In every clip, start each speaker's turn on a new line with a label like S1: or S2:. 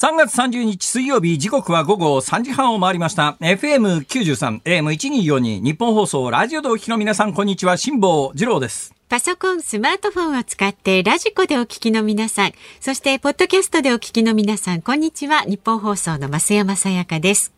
S1: 3月30日水曜日時刻は午後3時半を回りました FM93 AM1242 ニッポン放送ラジオでお聞きの皆さんこんにちは辛坊治郎です
S2: パソコン、スマートフォンを使ってラジコでお聞きの皆さん、そしてポッドキャストでお聞きの皆さん、こんにちは。ニッポン放送の増山さやかです。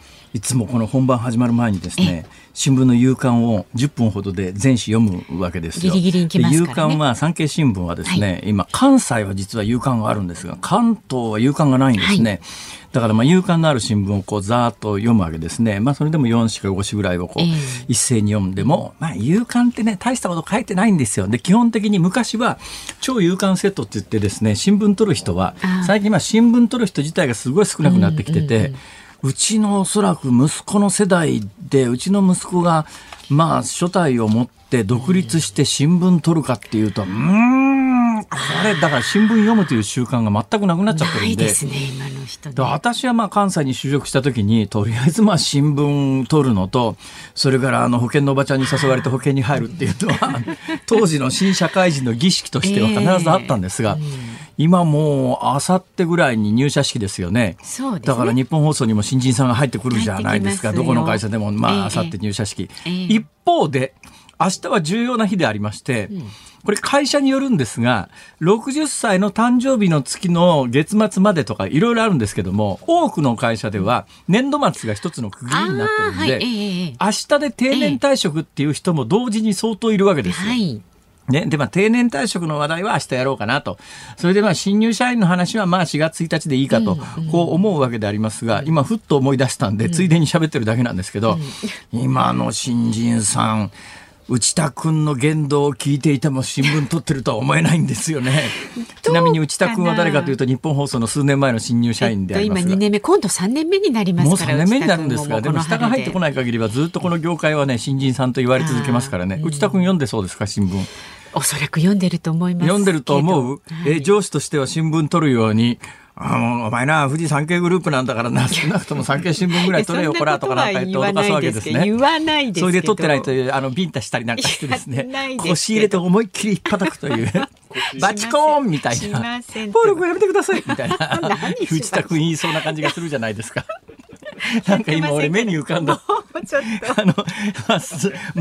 S1: いつもこの本番始まる前にですね新聞の夕刊を10分ほどで全紙読むわけですよ。
S2: ギリギリにね、
S1: 夕刊は産経新聞はですね、はい、今関西は実は夕刊があるんですが関東は夕刊がないんですね。はい、だからまあ夕刊のある新聞をこうざーっと読むわけですね。まあそれでも4紙か5紙ぐらいをこう一斉に読んでも、まあ夕刊ってね大したこと書いてないんですよ。で基本的に昔は超夕刊セットって言ってですね新聞取る人は最近まあ新聞取る人自体がすごい少なくなってきてて。うんうんうんうちのおそらく息子の世代で、うちの息子が、まあ、初代を持って独立して新聞取るかっていうと、うん、これ、だから新聞読むという習慣が全くなくなっちゃってるんで。ですね、今の人、ね、私はまあ関西に就職した時に、とりあえずまあ新聞取るのと、それからあの保険のおばちゃんに誘われて保険に入るっていうのは、当時の新社会人の儀式としては必ずあったんですが、えーうん今もうあさってぐらいに入社式ですよね、ね、だから日本放送にも新人さんが入ってくるじゃないですか。どこの会社でも。まああさって入社式、えー、一方で明日は重要な日でありまして、うん。これ会社によるんですが、60歳の誕生日の月の月末までとかいろいろあるんですけども、多くの会社では年度末が一つの区切りになってるんで、はい、明日で定年退職っていう人も同時に相当いるわけですよ。はいね、で、まあ、定年退職の話題は明日やろうかなと。それで、まあ、新入社員の話は、まあ、4月1日でいいかと、こう思うわけでありますが、今、ふっと思い出したんで、ついでに喋ってるだけなんですけど、今の新人さん、内田君の言動を聞いていても新聞取ってるとは思えないんですよね。ちなみに内田君は誰かというと日本放送の数年前の新入社員でありますが、
S2: 今2年目今度3年目になります
S1: もう3年目になるんですがで。も下が入ってこない限りはずっとこの業界はね新人さんと言われ続けますからね。内田君読んでそうですか新聞？
S2: おそらく読んでると思います
S1: 読んでると思う、はい、え上司としては新聞取るようにあお前な、富士山系グループなんだからな、少なくとも産経新聞ぐらい取れよ、こら、とかなんか言って脅かすわけですね。
S2: 言わないです
S1: それで取ってないという、あの、ビンタしたりなんかしてですね、腰入れて思いっきり叩くという、バチコーンみたいな、暴力やめてください。みたいな、内田君言いそうな感じがするじゃないですか。なんか今俺目に浮かんだ。あの、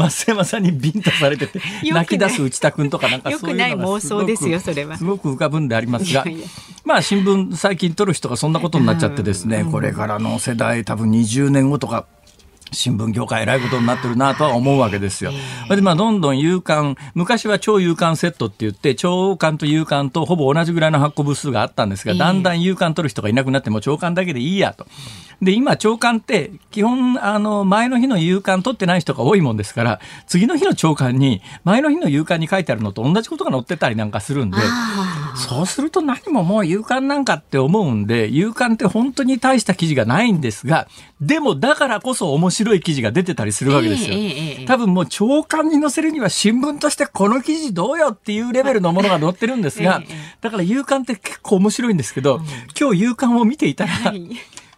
S1: 増山さんにビンタされてて、泣き出す内田君とかなんかそういうのがすごくすごく浮かぶんでありますが、まあ新聞最近取る人がそんなことになっちゃってですね、これからの世代多分20年後とか、新聞業界えらいことになってるなとは思うわけですよ。で、まあ、どんどん夕刊、昔は超夕刊セットって言って、長刊と夕刊とほぼ同じぐらいの発行部数があったんですが、だんだん夕刊取る人がいなくなっても長刊だけでいいやと。で、今、長官って、基本、あの、前の日の夕刊取ってない人が多いもんですから、次の日の長官に、前の日の夕刊に書いてあるのと同じことが載ってたりなんかするんで、そうすると何ももう夕刊なんかって思うんで、夕刊って本当に大した記事がないんですが、でもだからこそ面白い記事が出てたりするわけですよ。多分もう長官に載せるには新聞としてこの記事どうよっていうレベルのものが載ってるんですが、だから夕刊って結構面白いんですけど、今日夕刊を見ていたら、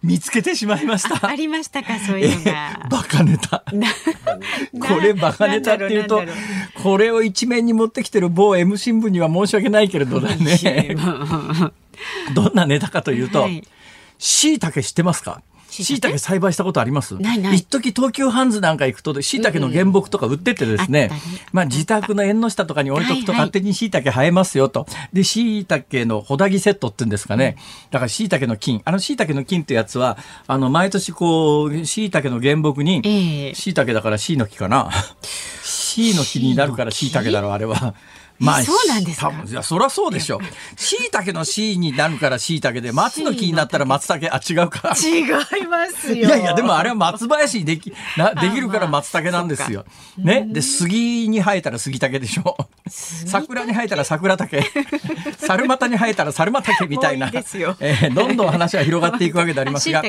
S1: 見つけてしまいました。
S2: ありましたか、そういうのが。
S1: バカネタ。これバカネタっていうと、これを一面に持ってきてる某 M 新聞には申し訳ないけれどね。どんなネタかというと、しいたけ知ってますか？しいたけ栽培したことあります？一時東急ハンズなんか行くとしいたけの原木とか売っててですね、まあ自宅の縁の下とかに置いとくと勝手にしいたけ生えますよと。で、しいたけのほだぎセットって言うんですかね。だからしいたけの菌。あのしいたけの菌ってやつは、あの毎年こう、しいたけの原木に、しいたけだからしいの木かな。しいの木になるからしいたけだろう、あれは。
S2: まあ、そうなんですか？
S1: いや、そりゃそうでしょ。しいたけのしになるからしいたけで、松の木になったら松茸、あ、違うか。
S2: 違いますよ。
S1: いやいや、でもあれは松林にでき、な、できるから松茸なんですよ。ね？で、杉に生えたら杉茸でしょ。桜に生えたら桜茸。猿股に生えたら猿股茸みたいな。いいえー、どんどん話は広がっていくわけでありますが。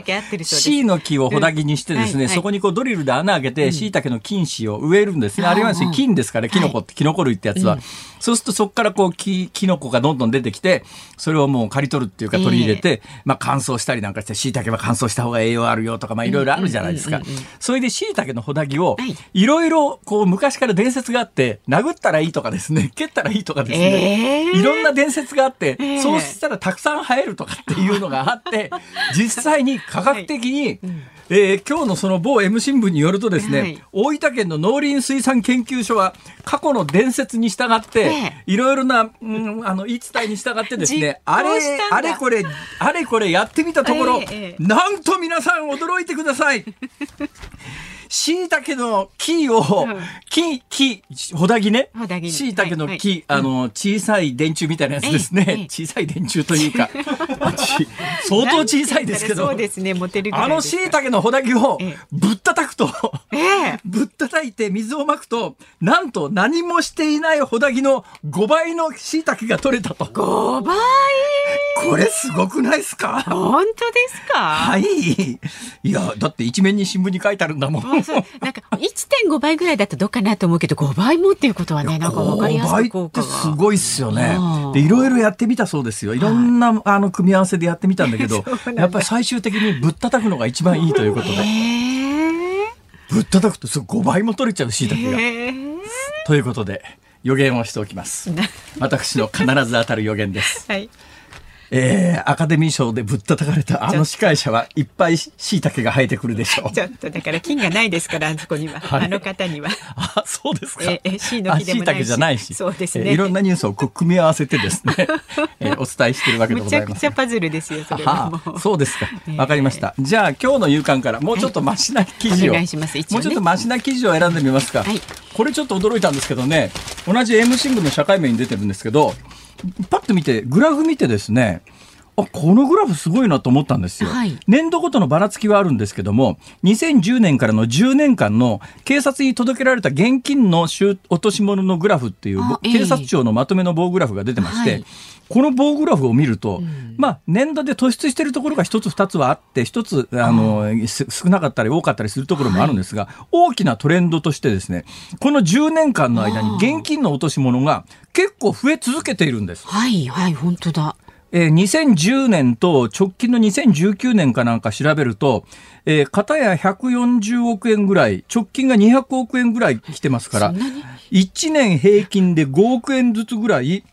S1: しの木をほだ木にしてですね、そこにこうドリルで穴開けて、しいたけの菌糸を植えるんですね。あれは金ですから、キノコって、キノコ類ってやつは。そうするとそこからこうき、キノコがどんどん出てきて、それをもう刈り取るっていうか取り入れて、まあ乾燥したりなんかして、椎茸は乾燥した方が栄養あるよとか、まあいろいろあるじゃないですか。それで椎茸のほだぎを
S2: はい、
S1: いろいろこう昔から伝説があって、殴ったらいいとかですね、蹴ったらいいとかですね、
S2: えー
S1: いろんな伝説があって、
S2: ええ。
S1: そうしたらたくさん生えるとかっていうのがあって、実際に科学的に、えー今日のその某 M 新聞によるとですね、
S2: はい。
S1: 大分県の農林水産研究所は過去の伝説に従って、
S2: え
S1: いろいろな、うん、あの言い伝えに従ってです
S2: 実
S1: ねあれあれこれあれこれやってみたところ、
S2: ええええ。
S1: なんと皆さん驚いてください椎茸の木を、
S2: うん。
S1: 木、木、ほだぎね。
S2: ほだぎ
S1: 椎茸の
S2: はい
S1: 木、あの、小さい電柱みたいなやつですね。小さい電柱というか、ち相当小さいですけど。
S2: そう、ですね、モテる
S1: あの椎茸のほだぎを
S2: ええ。
S1: ぶったたくと、
S2: ええ。
S1: ぶったたいて水をまくと、なんと何もしていないほだぎの5倍の椎茸が取れたと。
S2: 5倍？
S1: これすごくないですか？
S2: 本当ですか？
S1: はい。いや、だって一面に新聞に書いてあるんだもん。
S2: あそう。なんか1.5倍ぐらいだとどうかなと思うけど5倍もっていうことはねなんか分かりやすく効
S1: 5倍って
S2: 果が。
S1: すごいっすよね。で、いろいろやってみたそうですよ。いろんな、あの、組み合わせでやってみたんだけど やっぱり最終的にぶったたくのが一番いいということで、
S2: へ
S1: ぶったたくとそう5倍も取れちゃう椎茸が。
S2: え
S1: ということで、予言をしておきます。私の必ず当たる予言です。
S2: はい
S1: えー、アカデミー賞でぶったたかれたあの司会者はいっぱい椎茸が生えてくるでしょう。
S2: ちょっとだから金がないですからあそこには、
S1: はい
S2: あの方には
S1: あ、そうですか。
S2: ええ椎の木でもないし
S1: あ椎茸じゃないし。
S2: そうですね
S1: えーいろんなニュースを組み合わせてですね、えーお伝えしているわけで
S2: む
S1: ございます
S2: ちゃくちゃ。パズルですよそれはもう
S1: はあ、そうですか。わかりました。じゃあ今日の夕刊からもうちょっとマシな記事を、
S2: お願いします一応ね
S1: もうちょっとマシな記事を選んでみますか。
S2: はい
S1: これちょっと驚いたんですけどね、同じ M 新聞の社会面に出てるんですけど、パッと見てグラフ見てですね。あこのグラフすごいなと思ったんですよ、
S2: はい
S1: 年度ごとのばらつきはあるんですけども2010年からの10年間の警察に届けられた現金の収落とし物のグラフっていう警察庁のまとめの棒グラフが出てまして、
S2: はい
S1: この棒グラフを見ると、まあ、年度で突出しているところが一つ二つはあって、一つ、あの、す少なかったり多かったりするところもあるんですが、大きなトレンドとしてですね、この10年間の間に現金の落とし物が結構増え続けているんです。
S2: はいはい本当だ。
S1: えー2010年と直近の2019年かなんか調べると、えー、片や140億円ぐらい、直近が200億円ぐらい来てますから
S2: そんなに、
S1: 1年平均で5億円ずつぐらい、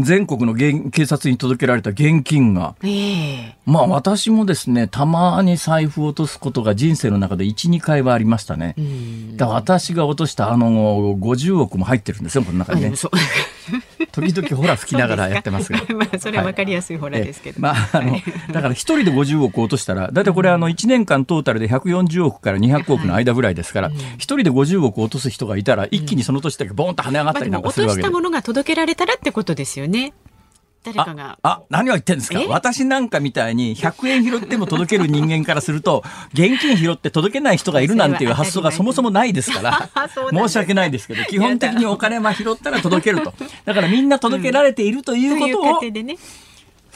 S1: 全国の現警察に届けられた現金が、
S2: ええ。
S1: まあ私もですね、たまに財布を落とすことが人生の中で1、2回はありましたね。
S2: うん。
S1: だから私が落としたあの50億も入ってるんですよ、この中にね時々ほら吹きながらやってますが。
S2: まあそれは分かりやすいホラーですけど、
S1: えまあ、あの、だから一人で50億落としたら、だいたいこれあの1年間トータルで140億から200億の間ぐらいですから、一人で50億落とす人がいたら、一気にその年だけボーンと跳ね上がっ
S2: まあ、
S1: たりなんかするわけで。
S2: としたものが届けられたらってことですよね誰かが。
S1: あ、あ、何を言ってんですか？
S2: え？
S1: 私なんかみたいに100円拾っても届ける人間からすると、現金拾って届けない人がいるなんていう発想がそもそもないですから 申し訳ないですけど、基本的にお金は拾ったら届けると。だからみんな届けられているということを
S2: 過程でね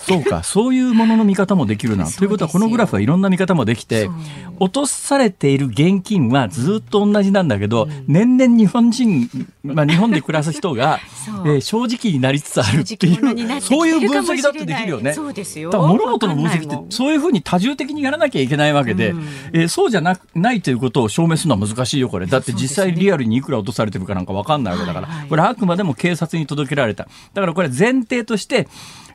S1: そうか、そういうものの見方もできるな。ということは、このグラフはいろんな見方もできて落とされている現金はずっと同じなんだけど、年々日本人、まあ日本で暮らす人が、えー正直になりつつあるっていう、
S2: て
S1: そういう分析だってできるよね。
S2: そうですよ。
S1: 物事の分析ってそういうふうに多重的にやらなきゃいけないわけで、
S2: うん。
S1: えーそうじゃなないということを証明するのは難しいよ、これ。だって実際リアルにいくら落とされてるかなんかわかんないわけだから、これあくまでも警察に届けられた。だからこれ前提として、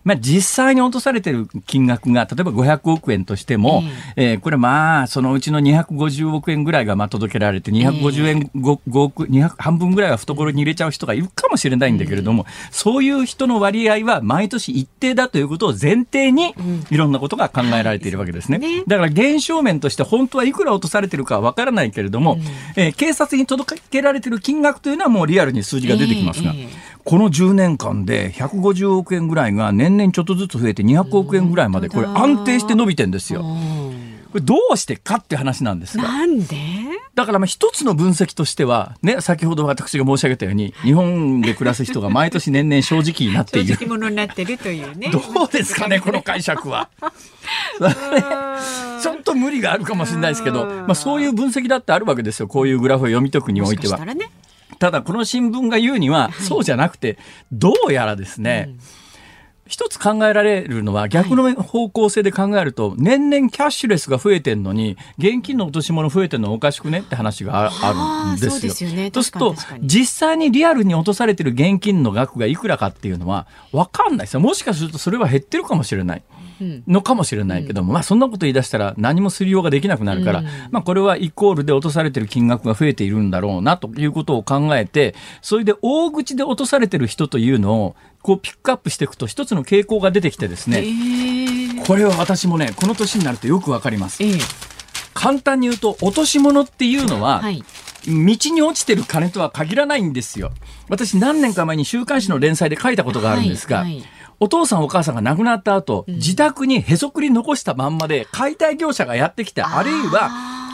S1: まあ、実際に落とされてる金額が、例えば500億円としても、えーこれまあ、そのうちの250億円ぐらいがまあ届けられて、250円 5, 5億、200半分ぐらいは懐に入れちゃう人がいるかもしれないんだけれども、そういう人の割合は毎年一定だということを前提に、いろんなことが考えられているわけですね。だから現象面として本当はいくら落とされてるかはわからないけれども、えー警察に届けられてる金額というのはもうリアルに数字が出てきますが、
S2: ええええ
S1: この10年間で150億円ぐらいが年々ちょっとずつ増えて200億円ぐらいまでこれ安定して伸びてんですよ。これどうしてかって話なんですが。
S2: なんで？
S1: だからまあ一つの分析としては、ね、先ほど私が申し上げたように、日本で暮らす人が毎年年々正直になっている。
S2: 正直者になってるというね
S1: どうですかね、この解釈は。ちょっと無理があるかもしれないですけど、まあそういう分析だってあるわけですよ。こういうグラフを読み解くにおいては
S2: もしかした。らね
S1: ただこの新聞が言うには、そうじゃなくて、どうやらですね、うん一つ考えられるのは逆の方向性で考えると、年々キャッシュレスが増えてるのに現金の落とし物増えてるのはおかしくねって話があるんですよ。そう
S2: すよね。
S1: ると実際にリアルに落とされてる現金の額がいくらかっていうのは分かんないですよ。もしかするとそれは減ってるかもしれない。のかもしれないけども、うん、まあそんなこと言い出したら何もすりようができなくなるから、うん、まあこれはイコールで落とされてる金額が増えているんだろうなということを考えて、それで大口で落とされてる人というのをこうピックアップしていくと一つの傾向が出てきてですね、えー、これは私もね、この年になるとよくわかります。えー、簡単に言うと落とし物っていうのは、はい。道に落ちてる金とは限らないんですよ。私何年か前に週刊誌の連載で書いたことがあるんですが、はいはい、お父さんお母さんが亡くなった後、うん、自宅にへそくり残したまんまで解体業者がやってきて、あるいは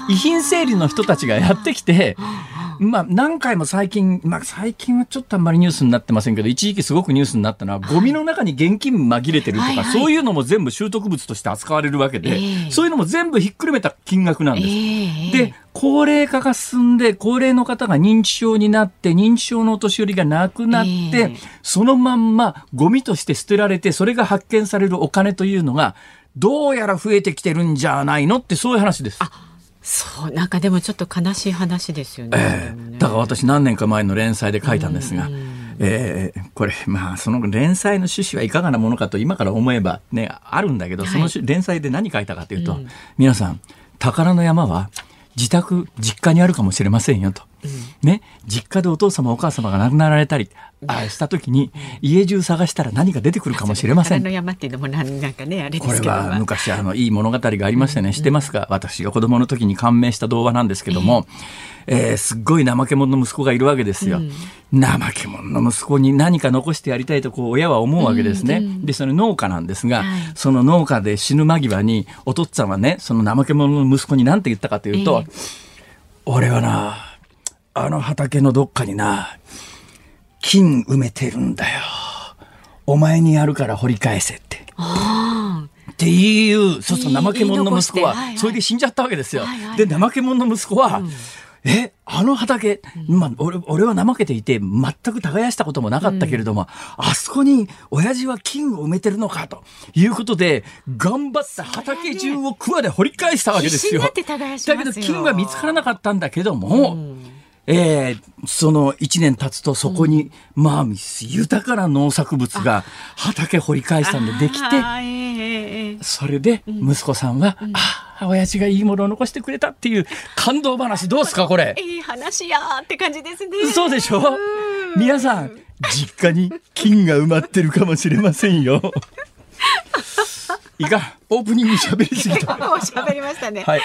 S1: 遺品整理の人たちがやってきて、まあ、何回も最近、まあ、最近はちょっとあんまりニュースになってませんけど、一時期すごくニュースになったのは、ゴミの中に現金紛れてるとか、はいはい、そういうのも全部習得物として扱われるわけで、えー、そういうのも全部ひっくるめた金額なんです。えー、で、高齢化が進んで、高齢の方が認知症になって、認知症のお年寄りがなくなって、えー、そのまんまゴミとして捨てられて、それが発見されるお金というのが、どうやら増えてきてるんじゃないのってそういう話です。
S2: そうなんかでもちょっと悲しい話ですよね。
S1: えー、だから私何年か前の連載で書いたんですが、えー、これまあその連載の趣旨はいかがなものかと今から思えばねあるんだけど、その連載で何書いたかというと、うん、皆さん宝の山は自宅実家にあるかもしれませんよと。ね、実家でお父様お母様が亡くなられたりあした時に家中探したら何か出てくるかもしれません。
S2: の山っていうのもなんかねあれ
S1: これは昔あのいい物語がありましてね、知ってますか？私が子供の時に感銘した動画なんですけども、えー、すっごい怠け者の息子がいるわけですよ。怠け者の息子に何か残してやりたいとこう親は思うわけですね。でそれ農家なんですが、その農家で死ぬ間際にお父っつぁんはねその怠け者の息子に何て言ったかというと、俺はなあの畑のどっかにな、金埋めてるんだよ。お前にやるから掘り返せって。っていう、そうそう、怠け者の息子は、それで死んじゃったわけですよ。で、怠け者の息子は、え、あの畑、まあ、俺、俺は怠けていて、全く耕したこともなかったけれども、うん、あそこに親父は金を埋めてるのか、ということで、頑張った畑中を桑で掘り返したわけですよ。だけど金は見つからなかったんだけども、うんえー、その1年経つとそこに、うん、まあ豊かな農作物が畑掘り返したんでできて、えー、それで息子さんは、うん、ああ親父がいいものを残してくれたっていう感動話どうですかこれ。
S2: いい話やって感じですね。
S1: そうでしょ？皆さん実家に金が埋まってるかもしれませんよ いかオープニング喋りすぎた。
S2: もう喋りましたね。はい。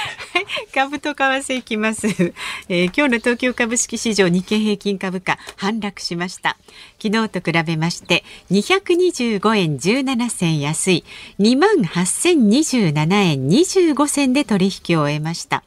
S2: 株と為替いきます、えー、今日の東京株式市場日経平均株価反落しました。昨日と比べまして225円17銭安い2万8027円25銭で取引を終えました。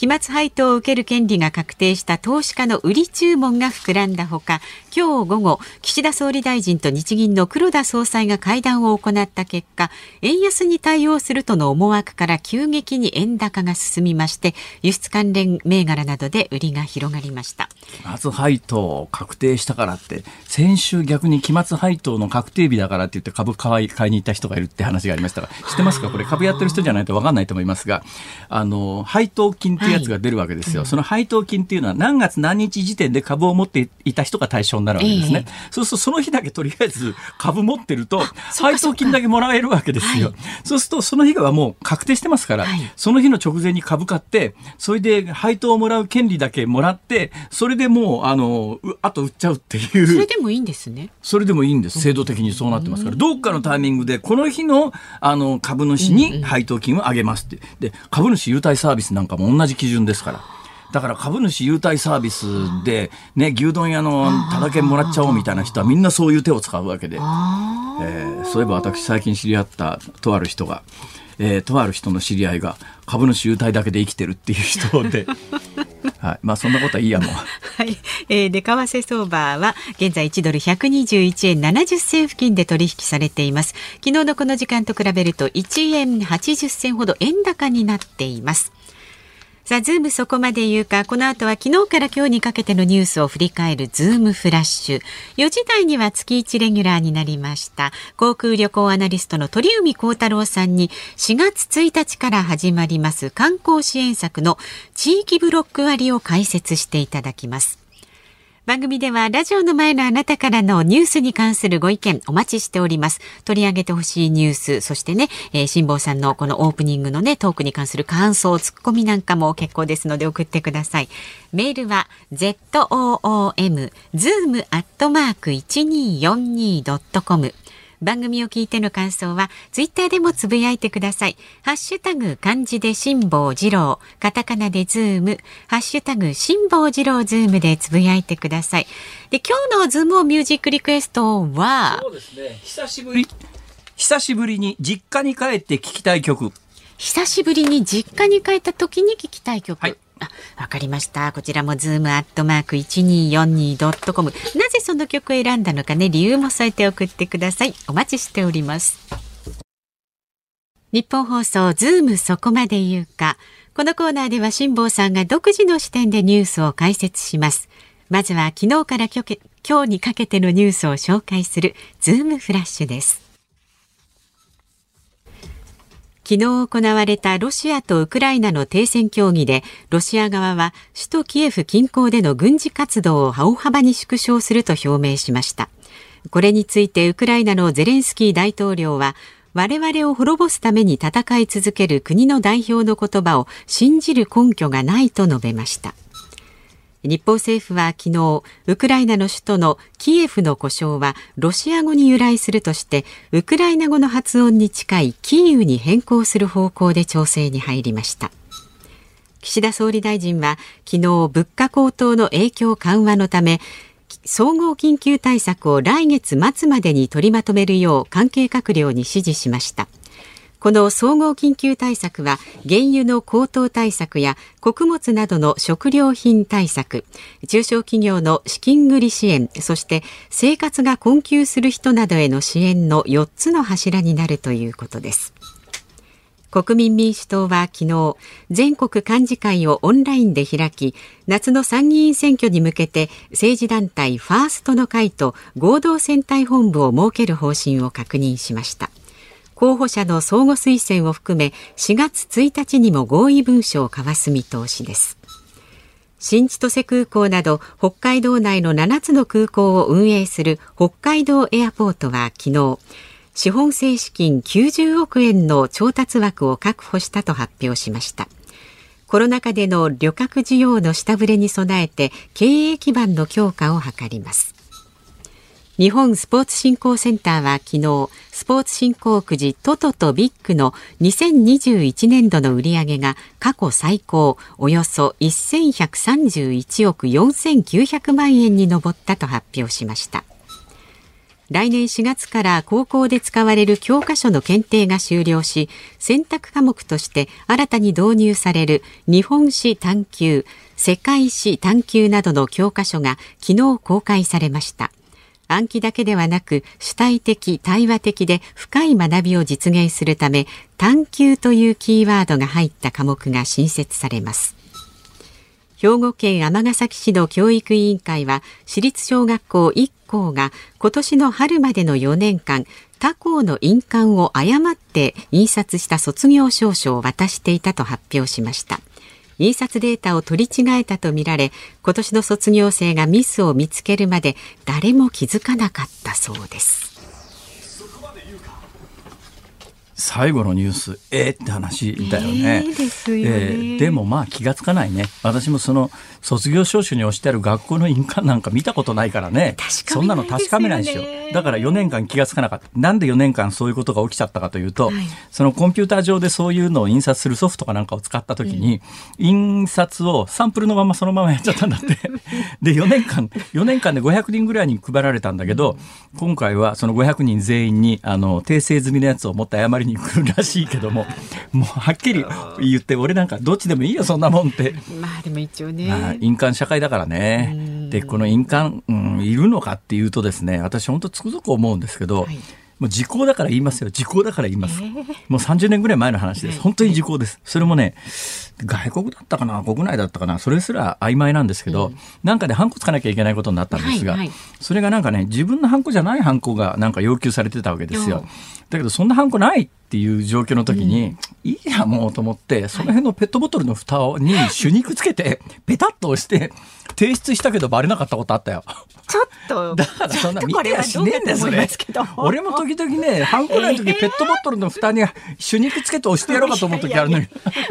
S2: 期末配当を受ける権利が確定した投資家の売り注文が膨らんだほか今日午後岸田総理大臣と日銀の黒田総裁が会談を行った結果円安に対応するとの思惑から急激に円高が進みまして輸出関連銘柄などで売りが広がりました。
S1: 期末配当確定したからって先週逆に期末配当の確定日だからって言って株買い買いに行った人がいるって話がありましたが知ってますか？これ株やってる人じゃないと分かんないと思いますがあの配当金ってやつが出るわけですよ、はい、その配当金っていうのは何月何日時点で株を持っていた人が対象になるわけですね、えー、そうするとその日だけとりあえず株持ってると配当金だけもらえるわけですよ、はい、そうするとその日がもう確定してますから、はい、その日の直前に株買ってそれで配当をもらう権利だけもらってそれでもうあのあと売っちゃうっていう。
S2: それでもいいんですね。
S1: それでもいいんです。制度的にそうなってますから、どっかのタイミングでこの日のあの株主に配当金を上げますって、で株主優待サービスなんかも同じ基準ですから。だから株主優待サービスで、ね、牛丼屋のただけもらっちゃおうみたいな人はみんなそういう手を使うわけで、えー、そういえば私最近知り合ったとある人が、えー、とある人の知り合いが株主優待だけで生きてるっていう人で。はい、まあそんなことはいいやもう。
S2: はい、えー、で為替相場は現在1ドル121円70銭付近で取引されています。昨日のこの時間と比べると1円80銭ほど円高になっています。さあ、ズームそこまで言うか、この後は昨日から今日にかけてのニュースを振り返るズームフラッシュ。4時台には月1レギュラーになりました。航空旅行アナリストの鳥海高太朗さんに4月1日から始まります観光支援策の地域ブロック割を解説していただきます。番組ではラジオの前のあなたからのニュースに関するご意見お待ちしております。取り上げてほしいニュース、そしてね、えー、辛坊さんのこのオープニングのね、トークに関する感想、ツッコミなんかも結構ですので送ってください。メールは zoom zoom アットマーク 1242.com 番組を聞いての感想はツイッターでもつぶやいてください。ハッシュタグ漢字で辛坊治郎、カタカナでズーム、ハッシュタグ辛坊治郎ズームでつぶやいてください。で、今日のズームミュージックリクエストは、
S1: そうですね、久しぶり、久しぶりに実家に帰って聞きたい曲。
S2: 久しぶりに実家に帰った時に聞きたい曲。はいわかりました。こちらもズームアットマーク 1242.com。なぜその曲を選んだのかね、理由も添えて送ってください。お待ちしております。ニッポン放送ズームそこまで言うか。このコーナーでは辛坊さんが独自の視点でニュースを解説します。まずは昨日から今日にかけてのニュースを紹介するズームフラッシュです。昨日行われたロシアとウクライナの停戦協議でロシア側は首都キエフ近郊での軍事活動を大幅に縮小すると表明しました。これについてウクライナのゼレンスキー大統領は我々を滅ぼすために戦い続ける国の代表の言葉を信じる根拠がないと述べました。日本政府は昨日ウクライナの首都のキエフの呼称はロシア語に由来するとしてウクライナ語の発音に近いキーウに変更する方向で調整に入りました。岸田総理大臣は昨日物価高騰の影響緩和のため総合緊急対策を来月末までに取りまとめるよう関係閣僚に指示しました。この総合緊急対策は原油の高騰対策や穀物などの食料品対策中小企業の資金繰り支援そして生活が困窮する人などへの支援の4つの柱になるということです。国民民主党は昨日全国幹事会をオンラインで開き夏の参議院選挙に向けて政治団体ファーストの会と合同選対本部を設ける方針を確認しました。候補者の相互推薦を含め4月1日にも合意文書を交わす見通しです。新千歳空港など北海道内の7つの空港を運営する北海道エアポートは昨日資本正資金90億円の調達枠を確保したと発表しました。コロナ禍での旅客需要の下振れに備えて経営基盤の強化を図ります。日本スポーツ振興センターは昨日スポーツ振興くじトトとビッグの2021年度の売り上げが過去最高およそ1131億4900万円に上ったと発表しました。来年4月から高校で使われる教科書の検定が終了し選択科目として新たに導入される日本史探究世界史探究などの教科書が昨日公開されました。暗記だけではなく主体的対話的で深い学びを実現するため探究というキーワードが入った科目が新設されます。兵庫県尼崎市の教育委員会は私立小学校1校が今年の春までの4年間他校の印鑑を誤って印刷した卒業証書を渡していたと発表しました。印刷データを取り違えたとみられ今年の卒業生がミスを見つけるまで誰も気づかなかったそうです。
S1: 最後のニュースえー、って話だよね。
S2: えー、ですよね、えー、
S1: でもまあ気がつかないね。私もその卒業証書に押してある学校の印鑑なんか見たことないからね。そんなの確かめないですよ。だから4年間気がつかなかった。なんで4年間そういうことが起きちゃったかというと、はい、そのコンピューター上でそういうのを印刷するソフトかなんかを使った時に、うん、印刷をサンプルのままそのままやっちゃったんだって。で、4年間、4年間で500人ぐらいに配られたんだけど、今回はその500人全員に、あの、訂正済みのやつを持って誤りに来るらしいけども、もうはっきり言って、俺なんかどっちでもいいよ、そんなもんって。
S2: まあでも一応ね。まあ、
S1: 印鑑社会だからね。で、この印鑑、うん、いるのかっていうとですね、私本当つくづく思うんですけど、はい。もう時効だから言いますよ。時効だから言います、えー、もう30年ぐらい前の話です。本当に時効です。それもね外国だったかな？国内だったかな？それすら曖昧なんですけど、うん、なんかでハンコつかなきゃいけないことになったんですが、はいはい、それがなんかね自分のハンコじゃないハンコがなんか要求されてたわけですよ。だけどそんなハンコないっていう状況の時に、うん、いいやもうと思ってその辺のペットボトルの蓋に手肉つけてペタッと押して提出したけどバレなかったことあったよ。
S2: ちょっと。
S1: だからそんな見てやしねえんだよ、それ。俺も時々ね、ハンコない時、ペットボトルの蓋に手肉つけて押してやろうかと思う時あるのに。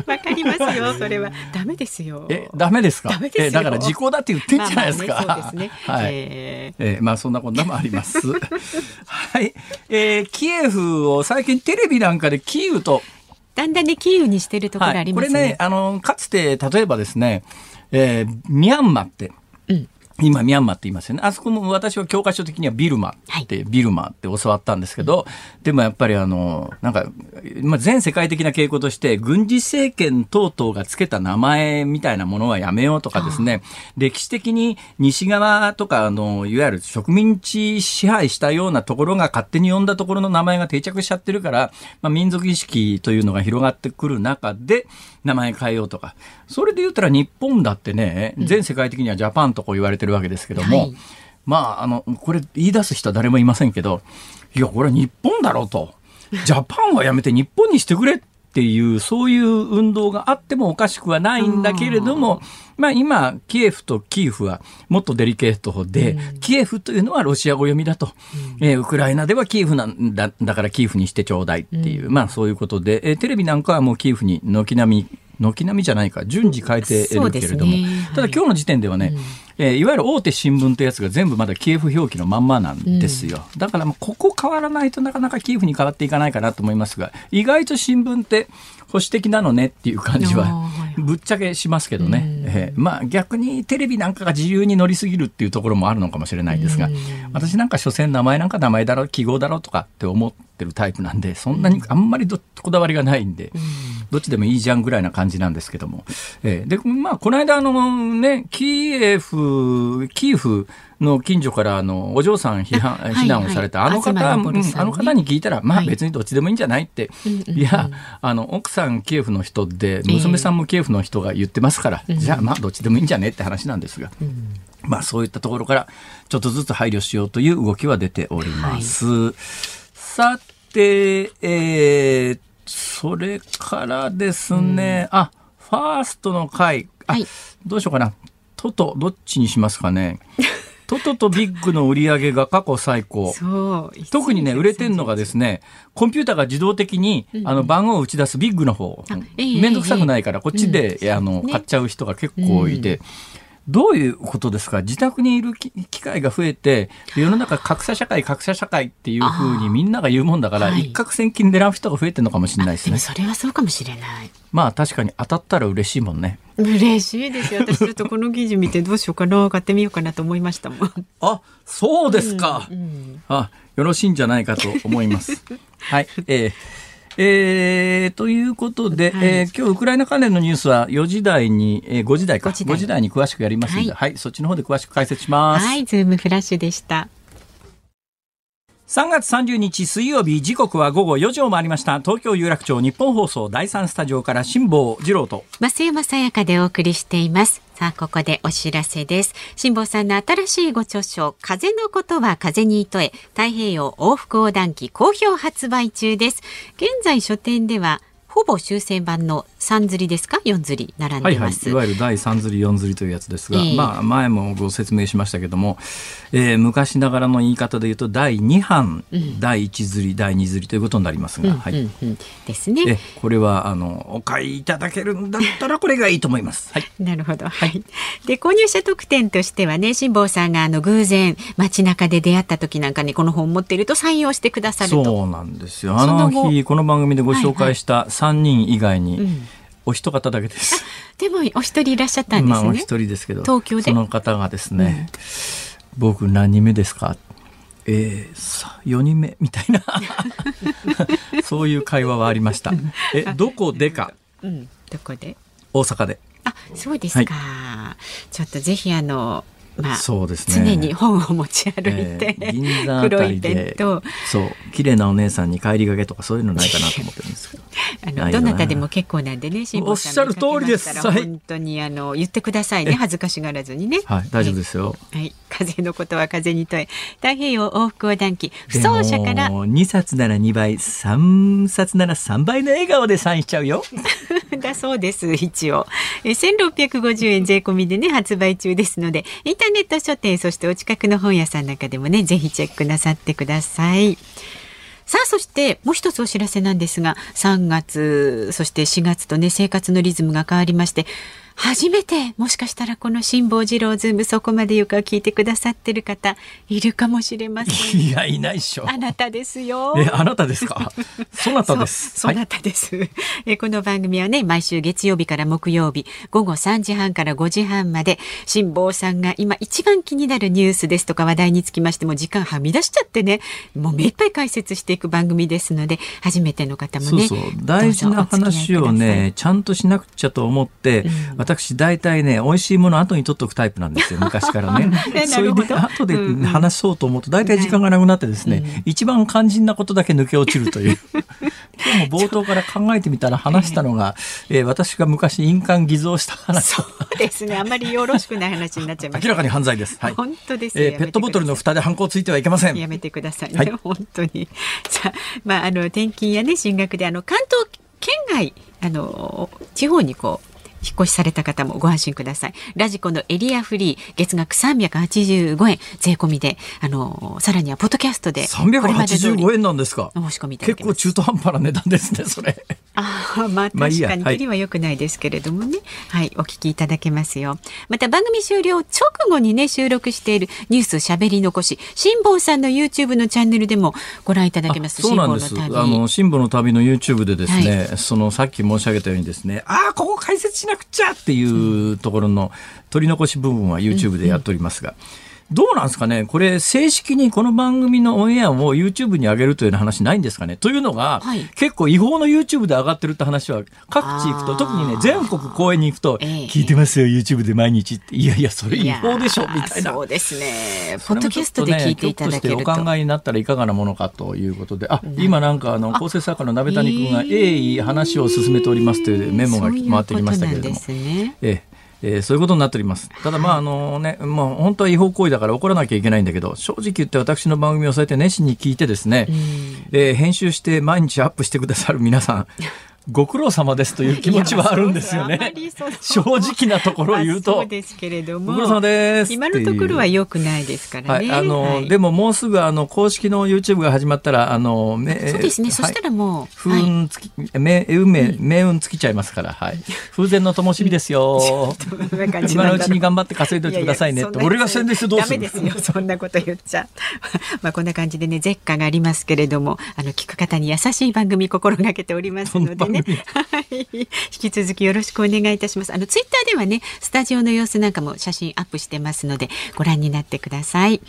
S2: わかりますよ、それは。ダメですよ。
S1: え、ダメですか？え、だから時効だって言ってんじゃないですか。まあまあね、そうですね。はい。えー、えー、まあそんなこんなもあります。はい。えー、キエフを最近テレビなんかでキーウと、
S2: だんだんね、キーウにしてるところありますね。はい、これね、
S1: あの、かつて、例えばですね、えー、ミャンマって、今、ミャンマーって言いますよね。あそこも私は教科書的にはビルマって、はい、ビルマって教わったんですけど、でもやっぱりあの、なんか、まあ、全世界的な傾向として、軍事政権等々がつけた名前みたいなものはやめようとかですね、歴史的に西側とか、あの、いわゆる植民地支配したようなところが勝手に呼んだところの名前が定着しちゃってるから、まあ、民族意識というのが広がってくる中で、名前変えようとか。それで言ったら日本だってね、全世界的にはジャパンとこう言われてるわけですけども、はい、まあ、あの、これ言い出す人は誰もいませんけど、いや、これは日本だろうと。ジャパンはやめて日本にしてくれっていう、そういう運動があってもおかしくはないんだけれども、まあ今、キエフとキーフはもっとデリケートで、うん、キエフというのはロシア語読みだと、うん、えー、ウクライナではキーフなんだ、だからキーフにしてちょうだいっていう、うん、まあそういうことで、えー、テレビなんかはもうキーフに軒並み軒並みじゃないか順次変えているけれども、ねはい、ただ今日の時点ではね、うん、えー、いわゆる大手新聞というやつが全部まだキエフ表記のまんまなんですよ、うん、だからここ変わらないとなかなかキエフに変わっていかないかなと思いますが意外と新聞って保守的なのねっていう感じはぶっちゃけしますけどね、えー、まあ逆にテレビなんかが自由に乗りすぎるっていうところもあるのかもしれないですが私なんか所詮名前なんか名前だろ記号だろとかって思ってるタイプなんでそんなにあんまりこだわりがないんで。どっちでもいいじゃんぐらいな感じなんですけども。えー、で、まあ、この間、あのね、キエフ、キーフの近所からあのお嬢さん批判、避難をされた、あの方、あの方に聞いたら、まあ別にどっちでもいいんじゃないって、い、や、あの奥さんキエフの人で、娘さんもキエフの人が言ってますから、じゃあまあどっちでもいいんじゃねって話なんですが。まあそういったところからちょっとずつ配慮しようという動きは出ております。はい、さて、えー、それからですね、うん、あ、ファーストの回、あ、はい、どうしようかな。トト、どっちにしますかね。トトとビッグの売り上げが過去最高。特にね、売れてんのがですね、コンピューターが自動的に、あの番号を打ち出すビッグの方、面倒くさくないから、こっちで、あの、買っちゃう人が結構いて、どういうことですか？自宅にいる機会が増えて、世の中格差社会、格差社会っていうふうにみんなが言うもんだから、一攫千金狙う人が増えてるのかもしれないですね。
S2: それはそうかもしれない。
S1: まあ確かに当たったら嬉しいもんね。
S2: 嬉しいですよ。私ちょっとこの記事見てどうしようかな、買ってみようかなと思いましたもん。
S1: あ、そうですか。うんうん、あ、よろしいんじゃないかと思います。はい。えーえー、ということで、はい、えー、今日ウクライナ関連のニュースは4時台に、えー、5時台か。5時台 ,5 時台に詳しくやりますので、はい、はい、そっちの方で詳しく解説します。
S2: はい、ズームフラッシュでした。
S1: 3月30日水曜日時刻は午後4時を回りました。東京有楽町日本放送第3スタジオから辛坊治郎と。
S2: 増山さやかでお送りしていますさあ、ここでお知らせです。辛坊さんの新しいご著書、風のことは風に糸へ、太平洋往復横断機好評発売中です。現在書店では、ほぼ修正版の三釣りですか？四釣り並んでます、
S1: はいはい、いわゆる第三釣り四釣りというやつですが、えー、まあ前もご説明しましたけども、えー、昔ながらの言い方で言うと第二版、うん、第一釣り第二釣りということになりますが、はい、うんうん。
S2: ですね。
S1: これはあのお買いいただけるんだったらこれがいいと思います。はい、
S2: なるほど、はい、で購入者特典としてはね辛坊さんがあの偶然街中で出会った時なんかにこの本を持っていると採用してくださると。
S1: そうなんですよ。あの日この番組でご紹介した三人以外に、はいはいうんお一方だけです。
S2: でもお一人いらっしゃったんですね。まあ
S1: お一人ですけど、
S2: 東京で
S1: その方がですね、うん、僕何人目ですか？えー、さ4人目みたいな そういう会話はありました。えどこでか？
S2: うん、どこで？
S1: 大阪で。
S2: あそうですか。はい、ちょっとぜひあのまあ、
S1: そうですね。
S2: 常に本を持ち歩いて、
S1: えー銀座あた
S2: 黒い
S1: りで
S2: ペンと
S1: そう綺麗なお姉さんに帰りがけとかそういうのないかなと思ってるんですけど。
S2: あのどなたでも結構なんでね辛坊さん
S1: おっしゃる通りです。
S2: 本当にあの言ってくださいね。恥ずかしがらずにね。
S1: はい大丈夫ですよ。
S2: はい、風のことは風に問え太平洋往復横断機不走者から。
S1: でも2冊なら2倍3冊なら3倍の笑顔でサインしちゃうよ。
S2: だそうです一応。え1650円税込みでね発売中ですのでインターネット書店そしてお近くの本屋さんなんかでもねぜひチェックなさってください。さあそしてもう一つお知らせなんですが3月そして4月とね生活のリズムが変わりまして初めてもしかしたらこの辛坊治郎ズームそこまで言うか聞いてくださってる方いるかもしれません。
S1: いやいないっしょ
S2: あなたですよ。
S1: えあなたですか？そなたです
S2: そなたです。えこの番組はね、毎週月曜日から木曜日、午後3時半から5時半まで、辛坊さんが今一番気になるニュースですとか話題につきましても、時間はみ出しちゃってね、もう目いっぱい解説していく番組ですので、初めての方もね。
S1: そうそう大事な話をねちゃんとしなくちゃと思って、
S2: うん
S1: 私大体ね美味しいもの後に取っておくタイプなんですよ。昔からね。
S2: え
S1: それで後で話そうと思うと大体時間がなくなってですね、
S2: うん。
S1: 一番肝心なことだけ抜け落ちるという。今日も冒頭から考えてみたら話したのが、えー私が昔印鑑偽造した話
S2: そうですね。あんまりよろしくない話になっちゃいました。
S1: 明らかに犯罪です、はい。
S2: 本当ですよ。
S1: えーペットボトルの蓋で犯行ついてはいけません。
S2: やめてくださいね、
S1: はい。
S2: 本当に。さあ、まあ、あの転勤やね進学であの関東県外あの地方にこう。引っ越しされた方もご安心ください。ラジコのエリアフリー月額385円税込みで、あのさらにはポッドキャストでこれまで通り
S1: 385円なんですか？
S2: お申し込み。
S1: 結構中途半端な値段ですねそれ
S2: あ あ、まあ確かに切りは良くないですけれどもね、はい、お聞きいただけますよ。また番組終了直後にね収録しているニュースしゃべり残し、辛坊さんの YouTube のチャンネルでもご覧いただけます。
S1: そうなんです。
S2: 辛坊の旅
S1: あの、辛坊の旅の YouTube でですね、そのさっき申し上げたようにですね、ああ、ここ解説しなくちゃっていうところの取り残し部分は YouTube でやっておりますが、どうなんですかね？これ正式にこの番組のオンエアを YouTube に上げるというような話ないんですかね？というのが、
S2: はい。
S1: 結構違法の YouTube で上がってるって話は各地行くと特にね全国公演に行くと、
S2: ええ。
S1: 聞いてますよ YouTube で毎日って。いやいやそれ違法でしょ？みたいな。
S2: そうですね。ポッドキャストで聞いていただけると。
S1: としてお考えになったらいかがなものかということで、あ、今なんかあの構成作家の鍋谷君が
S2: えー
S1: 鋭意話を進めておりますというメモが回ってきましたけれども、
S2: そういうことなんですね。
S1: えええーそういうことになっております。ただまああのね、まあ本当は違法行為だから怒らなきゃいけないんだけど、正直言って私の番組をそうやって熱心に聞いてですね、えー編集して毎日アップしてくださる皆さん、ご苦労様ですという気持ちはあるんですよね。正直なところを言う
S2: まあ
S1: と、
S2: そうですけれども。
S1: ご苦労様です。
S2: 今のところは良くないですからね。
S1: はい、あの、
S2: はい
S1: でももうすぐあの公式の YouTube が始まったらあのめ
S2: そうですね。そしたらもう、
S1: 風雲つき、命運命、命運尽きちゃいますから、はい。風前の灯火ですよ。今のうちに頑張って稼いでおいてくださいねって。
S2: やや
S1: 俺が宣伝してどうする
S2: ダメですよ。そんなこと言っちゃ。まあこんな感じでね、舌禍がありますけれども、あの聞く方に優しい番組心がけておりますのでね。はい。引き続きよろしくお願いいたします。あのツイッターではね、スタジオの様子なんかも写真アップしてますので、ご覧になってください。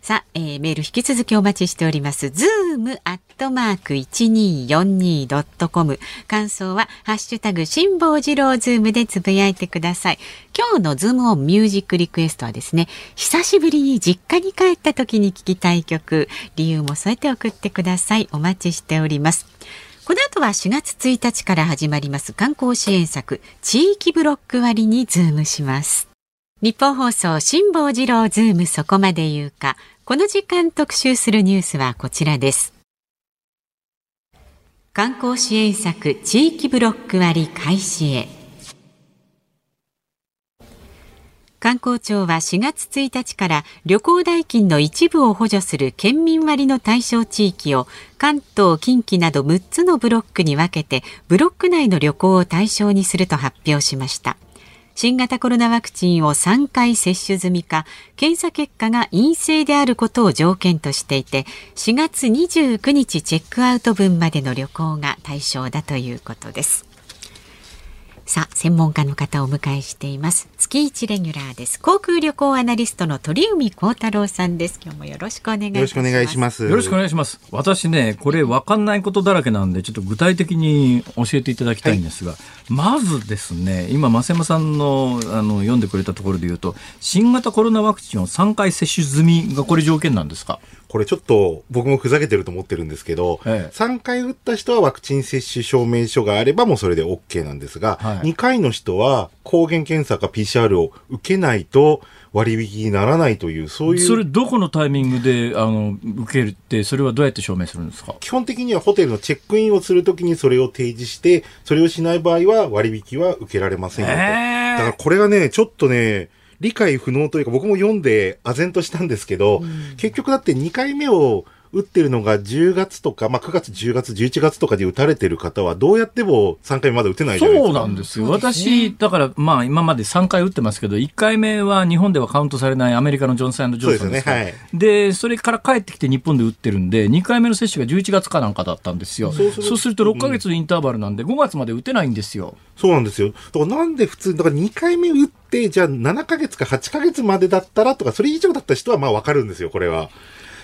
S2: さあ、えーメール引き続きお待ちしております。ズームアットマーク 1242.com。感想は、ハッシュタグ、辛坊治郎ズームでつぶやいてください。今日のズームオンミュージックリクエストはですね、久しぶりに実家に帰った時に聴きたい曲、理由も添えて送ってください。お待ちしております。この後は4月1日から始まります観光支援策、地域ブロック割にズームします。ニッポン放送辛坊治郎ズームそこまで言うか。この時間特集するニュースはこちらです。観光支援策地域ブロック割開始へ。観光庁は4月1日から旅行代金の一部を補助する県民割の対象地域を関東、近畿など6つのブロックに分けてブロック内の旅行を対象にすると発表しました。新型コロナワクチンを3回接種済みか、検査結果が陰性であることを条件としていて、4月29日チェックアウト分までの旅行が対象だということです。さあ、専門家の方をお迎えしています。月一レギュラーです。航空旅行アナリストの鳥海高太郎さんです。今日もよろしくお願いします。よろしくお願いします。
S1: よろしくお願いします。私ね、これ分かんないことだらけなんで、ちょっと具体的に教えていただきたいんですが、はい、まずですね、今、増山さんのあの読んでくれたところで言うと、新型コロナワクチンを3回接種済みがこれ条件なんですか？
S3: これちょっと僕もふざけてると思ってるんですけど、ええ、3回打った人はワクチン接種証明書があればもうそれで OK なんですが、はい、2回の人は抗原検査か PCR を受けないと割引にならないという、そういう。
S1: それどこのタイミングであの受けるって、それはどうやって証明するんですか？
S3: 基本的にはホテルのチェックインをするときにそれを提示して、それをしない場合は割引は受けられませんよと。だからこれがね、ちょっとね、理解不能というか、僕も読んで唖然としたんですけど、うん、結局だって2回目を打ってるのが10月とか、まあ、9月、10月、11月とかで打たれてる方は、どうやっても3回目まだ打てないじゃないですか。
S1: そうなんですよ。私、だから、まあ、今まで3回打ってますけど、1回目は日本ではカウントされないアメリカのジョンソンジョンソンですね。はい。で、それから帰ってきて日本で打ってるんで、2回目の接種が11月かなんかだったんですよ。そうそうすると6か月のインターバルなんで、5月まで打てないんですよ。
S3: そうなんですよ。だからなんで普通、だから2回目打って、じゃあ7か月か8か月までだったらとか、それ以上だった人はまあわかるんですよ、これは。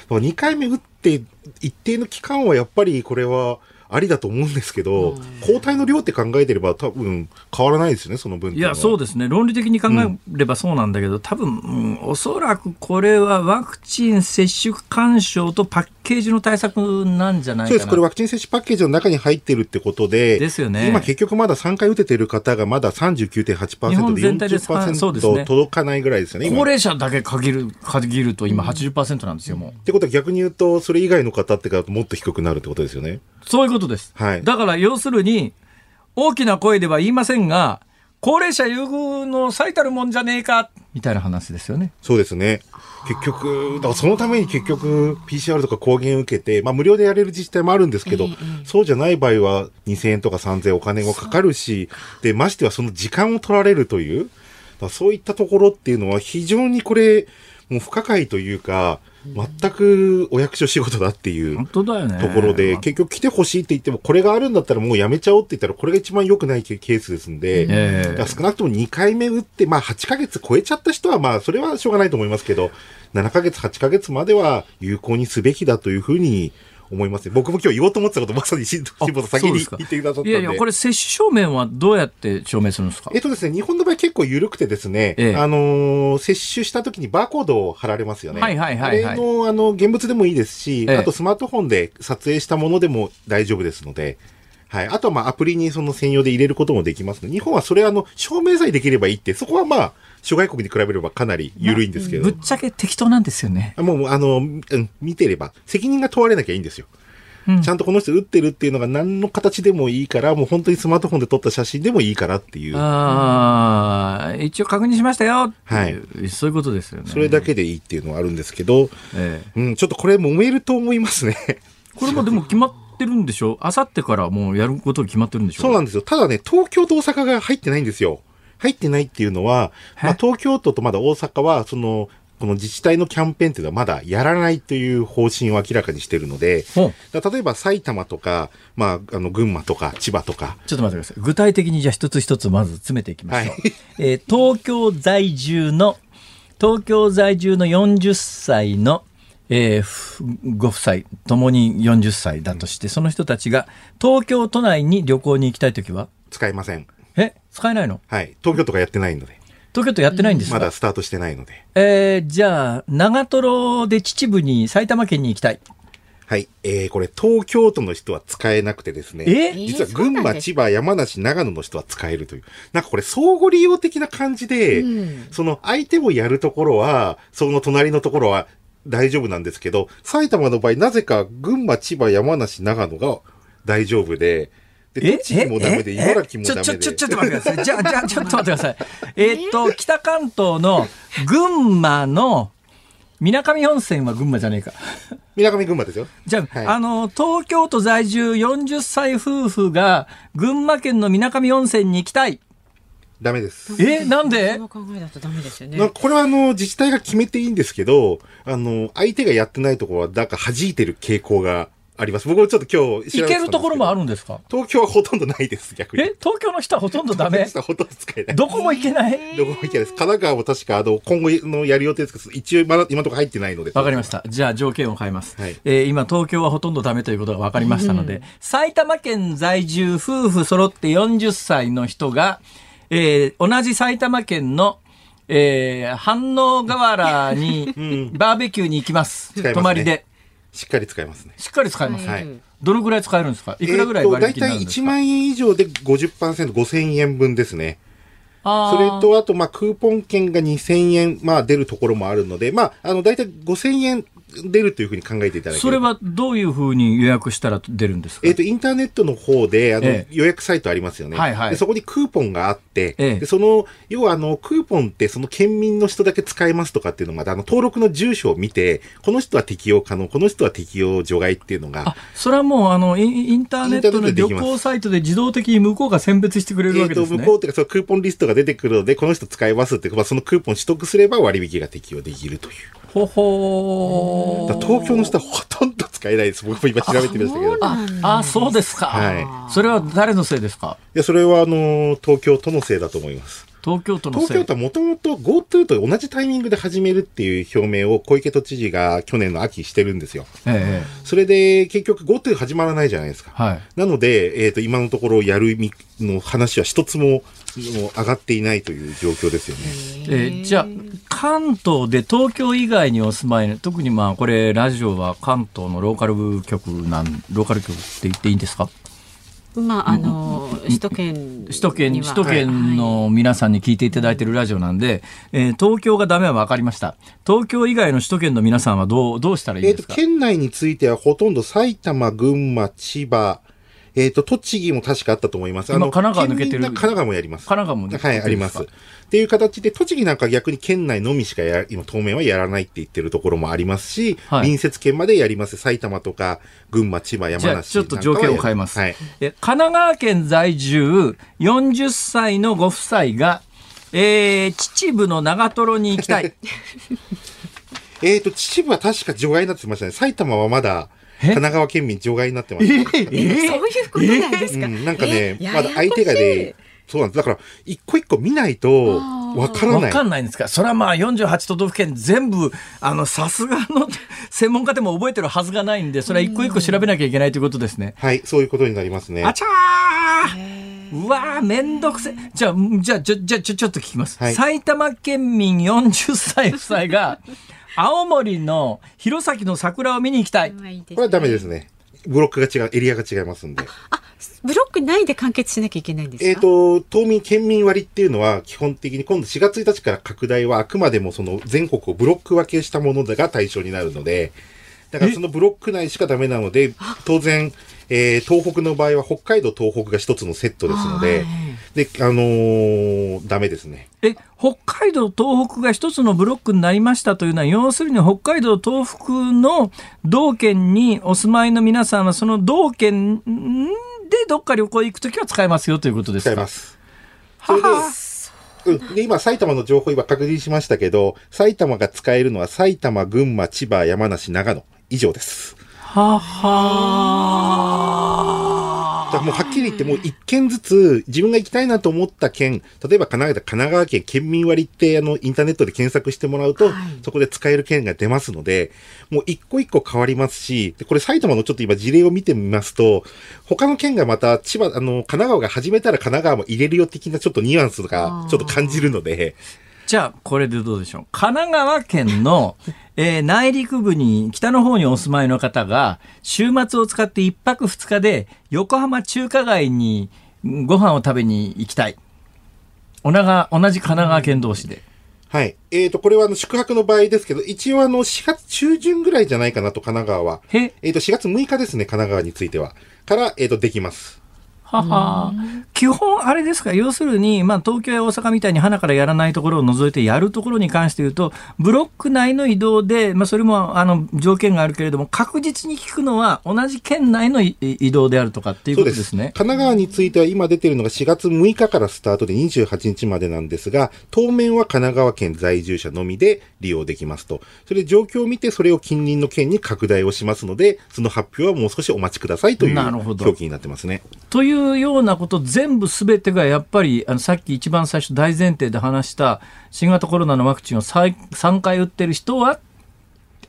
S3: 2回目打って一定の期間はやっぱりこれはありだと思うんですけど、抗体の量って考えてれば多分変わらないですよね、その分
S1: いや、そうですね。論理的に考えればそうなんだけど、うん、多分、うん、おそらくこれはワクチン接種干渉とパッケージの対策なんじゃないかな
S3: そうです。これワクチン接種パッケージの中に入ってるってことで、
S1: ですよね。
S3: 今結局まだ3回打ててる方がまだ39.8%で40%そうで。届かないぐらいですよね。
S1: 高齢者だけ限る、限ると今80%なんですよ、もう。
S3: ってことは逆に言うと、それ以外の方ってかもっと低くなるってことですよね。
S1: そういうことです。はい。だから要するに、大きな声では言いませんが、高齢者優遇の最たるもんじゃねえか、みたいな話ですよね。
S3: そうですね。結局、だからそのために結局 PCR とか抗原受けて、まあ無料でやれる自治体もあるんですけど、えー、そうじゃない場合は2000円とか3000円お金がかかるし、で、ましてはその時間を取られるという、そういったところっていうのは非常にこれ、もう不可解というか、全くお役所仕事だっていうところで、結局来てほしいって言っても、これがあるんだったらもうやめちゃおうって言ったら、これが一番良くないケースですんで、えー、少なくとも2回目打って、まあ8ヶ月超えちゃった人は、まあそれはしょうがないと思いますけど、7ヶ月、8ヶ月までは有効にすべきだというふうに思います僕も今日言おうと思ってたことまさに辛坊さん先に言ってくださったんで。いやいや、
S1: これ接種証明はどうやって証明するんですか？
S3: えっとですね、日本の場合結構緩くてですね、ええ、あのー、接種した時にバーコードを貼られますよね。はいはいはい、はい、あれの、あの、現物でもいいですし、え、あとスマートフォンで撮影したものでも大丈夫ですので、はい。あとはまあアプリにその専用で入れることもできますので、日本はそれあの、証明さえできればいいって、そこはまあ、諸外国に比べればかなり緩いんですけど。
S1: ぶっちゃけ適当なんですよね。
S3: もう、あの、うん、見てれば、責任が問われなきゃいいんですよ。ちゃんとこの人打ってるっていうのが何の形でもいいから、もう本当にスマートフォンで撮った写真でもいいからっていう。
S1: ああ、一応確認しましたよはい。そういうことですよね。
S3: それだけでいいっていうのはあるんですけど、ええ、うん、ちょっとこれ揉めると思いますね。
S1: これもでも決まってるんでしょ？あさってからもうやること決まってるんでしょ？
S3: そうなんですよ。ただね、東京と大阪が入ってないんですよ。入ってないっていうのは、まあ、東京都とまだ大阪は、その、この自治体のキャンペーンっていうのはまだやらないという方針を明らかにしているので、例えば埼玉とか、まあ、あの、群馬とか千葉とか。
S1: ちょっと待ってください。具体的にじゃあ一つ一つまず詰めていきましょう。はい、えー、東京在住の、東京在住の40歳の、えー、ご夫妻ともに40歳だとして、うん、その人たちが東京都内に旅行に行きたいときは？
S3: 使えません。
S1: え使えないの？
S3: はい。東京都がやってないので。
S1: 東京都やってないんですか、
S3: まだスタートしてないので。
S1: えー、じゃあ、長瀞で秩父に埼玉県に行きたい。
S3: はい。えー、これ、東京都の人は使えなくてですね。え？実は群馬、千葉、山梨、長野の人は使えるという。なんかこれ、相互利用的な感じで、うん、その相手をやるところは、その隣のところは大丈夫なんですけど、埼玉の場合、なぜか群馬、千葉、山梨、長野が大丈夫で、で、栃木もダメで、茨城もダメで。ちょ、ちょ、
S1: ちょ、ちょっと待ってください。じゃあ、じゃあ、ちょっと待ってください。えー、っと、北関東の群馬の、水上温泉は群馬じゃねえか。
S3: 水上群馬ですよ。
S1: じゃあ、はい、あの、東京都在住40歳夫婦が、群馬県の水上温泉に行きたい。
S3: ダメです。
S1: え、なんで？
S3: これはあの、自治体が決めていいんですけど、あの、相手がやってないところは、なんか弾いてる傾向があります。僕もちょっと今日
S1: 行けるところもあ
S3: る。
S1: るんですか？
S3: 東京はほとんどないです、逆に。
S1: え東京の人はほとんどダメ？
S3: ほとんど使えない。
S1: どこも行けない？
S3: どこも行けないです。神奈川も確か、あの、今後のやる予定ですけど、一応今の今のところ入ってないので。
S1: わかりました。じゃあ条件を変えます。
S3: はい
S1: えー今東京はほとんどダメということが分かりましたので、埼玉県在住夫婦揃って40歳の人が、えー同じ埼玉県のえー、飯能河原に バーベキューに行きます。泊まりで。
S3: しっかり使えますね。
S1: しっかり使えます。
S3: はい
S1: どのぐらい使えるんですか？いくらぐらい割引になるんですか、
S3: えーと大体1万円以上で50%、5000円分ですね。それと、あと、まあ、クーポン券が2000円、まあ、出るところもあるので、まあ、あの、大体5000円出るというふうに考えていただけ
S1: それはどういうふうに予約したら出るんですか？
S3: えっ、と、インターネットの方で、あの、
S1: ええ。
S3: 予約サイトありますよね。
S1: はいはい。
S3: でそこにクーポンがあって、
S1: ええ。
S3: でその、要はあの、クーポンってその県民の人だけ使えますとかっていうのが、あの、登録の住所を見て、この人は適用可能、この人は適用除外っていうのが。
S1: あ、それはもうあのインターネットの旅行サイトで自動的に向こうが選別してくれる
S3: えっ、と、
S1: わけですね。
S3: 向こうっていうか、そのクーポンリストが出てくるので、この人使えますって、まあ、そのクーポン取得すれば割引が適用できるという。
S1: ほほ
S3: 東京の人はほとんど使えないです。僕も今調べてみましたけど。い
S1: ああ、そうですか。
S3: は
S1: それは誰のせいですか？
S3: や、それはあの、東京都のせいだと思います。
S1: 東京都のせい。
S3: 東京都はもともと GoTo と同じタイミングで始めるっていう表明を小池都知事が去年の秋してるんですよ。
S1: ええ
S3: それで結局 GoTo 始まらないじゃないですか。
S1: はい。
S3: なので、えっ、と、今のところやる意味の話は一つももう上がっていないという状況ですよね。
S1: えーじゃあ、関東で東京以外にお住まいの、特にまあ、これ、ラジオは関東のローカル局なん、ローカル局って言っていいんですか？
S2: まああの首都圏
S1: 首都圏、首都圏の皆さんに聞いていただいているラジオなんで、えー東京がダメは分かりました。東京以外の首都圏の皆さんはどう、どうしたらいい
S3: えっ、と、
S1: ですか、
S3: 県内についてはほとんど埼玉、群馬、千葉、えっ、と、栃木も確かあったと思います。
S1: 今神奈川抜けてる
S3: 神奈川もやります。
S1: 神奈川も抜けてる
S3: はい、あります。っていう形で、栃木なんか逆に県内のみしかや、今当面はやらないって言ってるところもありますし、
S1: はい
S3: 隣接県までやります。埼玉とか、群馬、千葉、山梨
S1: じゃあちょっと条件を変えます
S3: はい。
S1: え神奈川県在住40歳のご夫妻が、えー秩父の長瀞に行きたい。
S3: えっ、と、秩父は確か除外になってましたね。埼玉はまだ、
S1: え
S3: 神奈川県民除外になってます。
S2: そういうことなんですか、
S3: うん、なんかね、
S2: え？
S3: まだ相手がね、そうなんです。だから、一個一個見ないと、わからない。
S1: わかんないんですか？それはまあ48都道府県全部、あの、さすがの 専門家でも覚えてるはずがないんで、それは一個一個調べなきゃいけないということですね。
S3: はい、そういうことになりますね。
S1: あちゃーうわー、めんどくせ。じゃあ、じゃあ、じゃあ、じゃあ、ちょ、ちょっと聞きます。
S3: はい
S1: 埼玉県民40歳夫妻が、青森の弘前の桜を見に行きたい。
S3: これはダメですね。ブロックが違う、エリアが違いますんで。
S2: ブロック内で完結しなきゃいけないんですか？
S3: えっ、と、島民、県民割っていうのは、基本的に今度4月1日から拡大はあくまでもその全国をブロック分けしたものが対象になるので、だからそのブロック内しかダメなので、当然、えー東北の場合は北海道、東北が一つのセットですので、で、あのーダメですね。
S1: え、北海道、東北が一つのブロックになりましたというのは、要するに北海道、東北の道県にお住まいの皆さんは、その道県でどっか旅行行くときは使えますよということですか？
S3: 使います。それで、うん。で、今、埼玉の情報今確認しましたけど、埼玉が使えるのは埼玉、群馬、千葉、山梨、長野。以上です。
S1: はは
S3: だからもうはっきり言ってもう一件ずつ自分が行きたいなと思った県、例えば神奈川で神奈川県県民割ってあのインターネットで検索してもらうと、そこで使える県が出ますので、もう一個一個変わりますし、でこれ埼玉のちょっと今事例を見てみますと、他の県がまた千葉、あの、神奈川が始めたら神奈川も入れるよ的なちょっとニュアンスがちょっと感じるので、
S1: じゃあ、これでどうでしょう。神奈川県の、えー内陸部に、北の方にお住まいの方が、週末を使って一泊二日で、横浜中華街にうんご飯を食べに行きたい。同じ神奈川県同士で。
S3: はい。えっ、と、これはあの宿泊の場合ですけど、一応あの4月中旬ぐらいじゃないかなと神奈川は。
S1: へ、
S3: えっ、と、4月6日ですね、神奈川については。から、えっ、と、できます。
S1: 基本、あれですか、要するに、まあ、東京や大阪みたいに花からやらないところを除いてやるところに関して言うと、ブロック内の移動で、まあ、それもあの条件があるけれども、確実に聞くのは、同じ県内の移動であるとかっていうことですね。
S3: 神奈川については、今出てるのが4月6日からスタートで28日までなんですが、当面は神奈川県在住者のみで利用できますと。それで状況を見て、それを近隣の県に拡大をしますので、その発表はもう少しお待ちくださいという表記になってますね。
S1: というようなこと全部すべてがやっぱりあのさっき一番最初大前提で話した新型コロナのワクチンを 3, 3回打ってる人は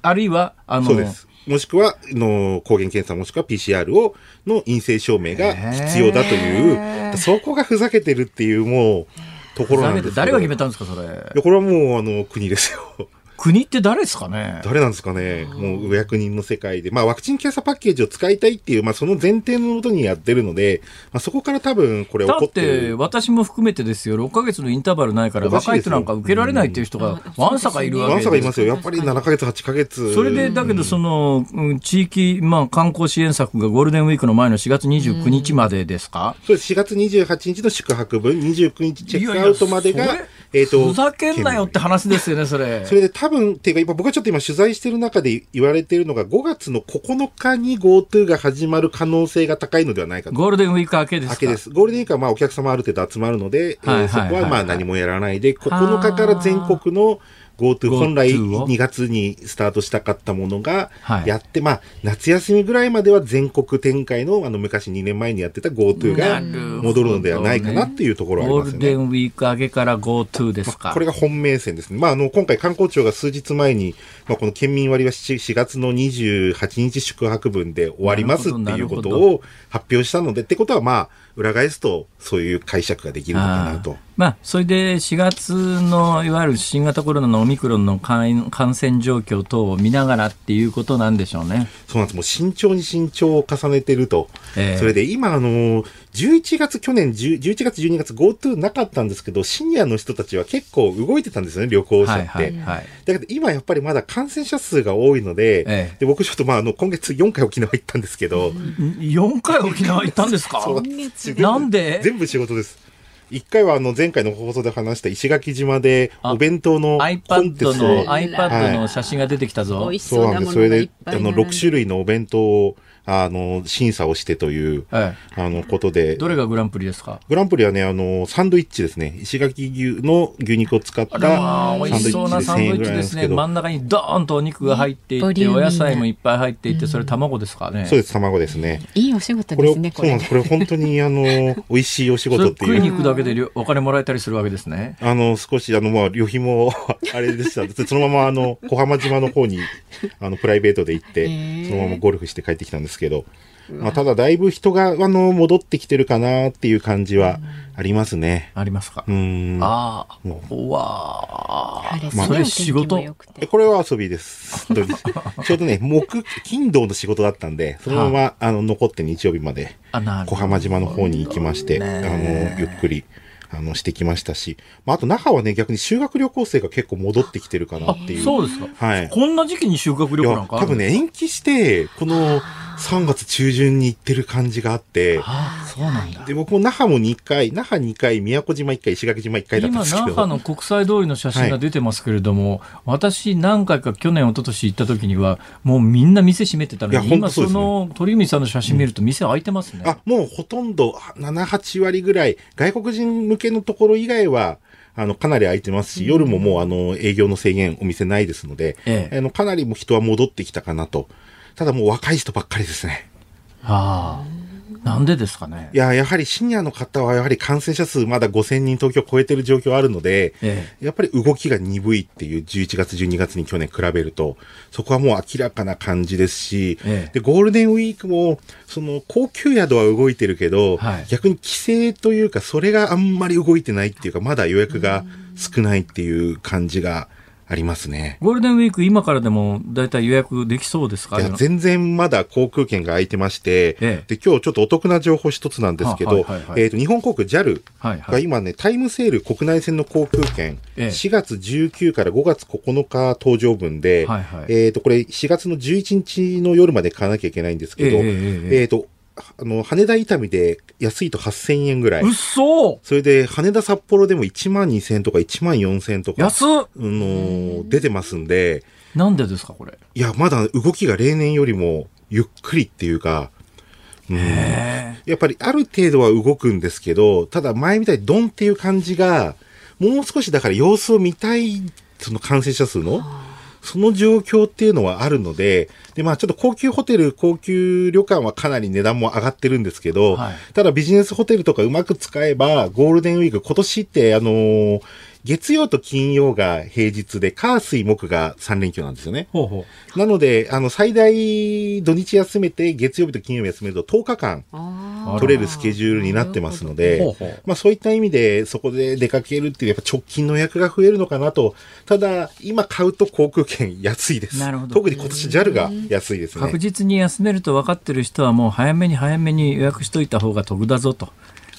S1: あるいはあの
S3: そうです。もしくはの抗原検査もしくは PCR をの陰性証明が必要だというそこがふざけてるっていうもうところなんです
S1: 誰が決めたんですかそれ。い
S3: やこれはもうあの国ですよ
S1: 国って誰ですかね？
S3: 誰なんですかね？もうお役人の世界で。まあワクチン検査パッケージを使いたいっていう、まあその前提のもとにやってるので、まあそこから多分これ起こって
S1: だって私も含めてですよ、6か月のインターバルないから若い人なんか受けられないっていう人がわんさかいるわけ
S3: わんさかいますよ。やっぱり7か月、8か月。
S1: それで、だけどその、地域、まあ観光支援策がゴールデンウィークの前の4月29日までですか、
S3: そうです。4月28日の宿泊分、29日チェックアウトまでが、いやいや
S1: えっ、ー、と。ふざけんなよって話ですよね、それ。
S3: それで多分、っていうか、僕はちょっと今取材してる中で言われているのが、5月の9日に GoTo が始まる可能性が高いのではないかと。
S1: ゴールデンウィーク明けです
S3: 明けです。ゴールデンウィークはまあお客様ある程度集まるので、そこはまあ何もやらないで、9日から全国の GoTo 本来2月にスタートしたかったものがやって、はい、まあ夏休みぐらいまでは全国展開のあの昔2年前にやってた GoTo が戻るのではないかなっていうところはありますね。
S1: ゴールデンウィーク上げから GoTo ですか、
S3: まあ、これが本命線ですね。まああの今回観光庁が数日前に、まあ、この県民割は 4, 4月の28日宿泊分で終わりますっていうことを発表したのでってことはまあ裏返すとそういう解釈ができるのかなと。
S1: まあ、それで4月のいわゆる新型コロナのオミクロンの感染状況等を見ながらっていうことなんでしょうね。
S3: そうなんです。もう慎重に慎重を重ねてると。えー、それで今、あの、11月、去年11月、12月 GoTo なかったんですけど、シニアの人たちは結構動いてたんですよね、旅行者って。はいはいはい、だけど今やっぱりまだ感染者数が多いので、えー、で僕ちょっとまあ、あの、今月4回沖縄行ったんですけど。
S1: 4回沖縄行ったんですか？なんで
S3: 全部仕事です。一回はあの前回の放送で話した石垣島でお弁当の
S1: コンテスト iPad の iPad の写真が出てきたぞ。
S2: はい、そうなんです。
S3: それであの6種類のお弁当をあの、審査をしてという、はい、あの、ことで。
S1: どれがグランプリですか？
S3: グランプリはね、あの、サンドイッチですね。石垣牛の牛肉を使ったサンドイッチで1000円ぐらいですけど。
S1: 真ん中にドーンとお肉が入っていって、お野菜もいっぱい入っていて、それ卵ですかね？
S3: そうです、卵ですね。
S2: いいお仕事ですね、
S3: これ。そうなんです。これ本当に、あの、美味しいお仕事っていう。
S1: 食い肉だけでお金もらえたりするわけですね？
S3: あの、少し、あの、まあ、旅費も あれでした。そのまま、あの、小浜島の方に、あの、プライベートで行って、そのままゴルフして帰ってきたんですけど、まあ、ただだいぶ人があの戻ってきてるかなっていう感じはありますね。
S1: ありますか？
S3: うん。
S1: ああ、うわあ。まあ、それ仕事？
S3: これは遊びです。ちょうどね、木、金土の仕事だったんで、そのまま、あの、残って日曜日まで、小浜島の方に行きまして、あの、ゆっくり。あの、してきましたし、まあ、あと那覇はね、逆に修学旅行生が結構戻ってきてるかなっていう。
S1: そうですか。
S3: はい。
S1: こんな時期に修学旅行なんか
S3: 多分ね、延期して、この、3月中旬に行ってる感じがあって、
S1: ああ、そうなんだ。
S3: で、僕も那覇も2回、那覇2回、宮古島1回、石垣島1回だったんですけど。
S1: 今、那覇の国際通りの写真が出てますけれども、はい、私何回か去年、一昨年行った時には、もうみんな店閉めてたのに、今その鳥海さんの写真見ると店開いてますね。
S3: うん、あ、もうほとんど7、8割ぐらい、外国人向けのところ以外は、あの、かなり空いてますし、夜ももう、あの、営業の制限、お店ないですので、ええ、あの、かなりも人は戻ってきたかなと。ただもう若い人ばっかりですね。
S1: ああ。なんでですかね
S3: いや、やはりシニアの方はやはり感染者数まだ5000人東京超えてる状況あるので、ええ、やっぱり動きが鈍いっていう11月、12月に去年比べると、そこはもう明らかな感じですし、え、で、ゴールデンウィークも、その高級宿は動いてるけど、はい、逆に規制というか、それがあんまり動いてないっていうか、まだ予約が少ないっていう感じが、ありますね。
S1: ゴールデンウィーク、今からでも大体予約できそうですか？
S3: いや、全然まだ航空券が空いてまして、ええ、で、今日ちょっとお得な情報一つなんですけど、はいはいはい、えっ、ー、と、日本航空 JAL が今ね、タイムセール国内線の航空券、ええ、4月19から5月9日搭乗分で、はいはい、えっ、ー、と、これ4月の11日の夜まで買わなきゃいけないんですけど、えっ、ー、と、あの、羽田伊丹で安いと8000円ぐらい。
S1: うっそ
S3: それで、羽田札幌でも1万2000とか1万4000とか、
S1: 安っ！
S3: あの、出てますんで、
S1: なんでですか、これ？
S3: いや、まだ動きが例年よりもゆっくりっていうか、うん。
S1: へ
S3: やっぱりある程度は動くんですけど、ただ前みたいにドンっていう感じが、もう少しだから様子を見たい、その感染者数の、その状況っていうのはあるので、で、まあちょっと高級ホテル、高級旅館はかなり値段も上がってるんですけど、
S1: はい。
S3: ただビジネスホテルとかうまく使えば、ゴールデンウィーク、今年ってあのー月曜と金曜が平日で、火水木が3連休なんですよね。
S1: ほうほう。
S3: なので、あの、最大土日休めて、月曜日と金曜日休めると10日間
S2: あ
S3: 取れるスケジュールになってますので
S1: ほうほう、
S3: まあそういった意味で、そこで出かけるっていう、やっぱ直近の予約が増えるのかなと。ただ、今買うと航空券安いです。
S1: なるほど
S3: 特に今年 JAL が安いですね。
S1: 確実に休めると分かってる人はもう早めに早めに予約しといた方が得だぞと。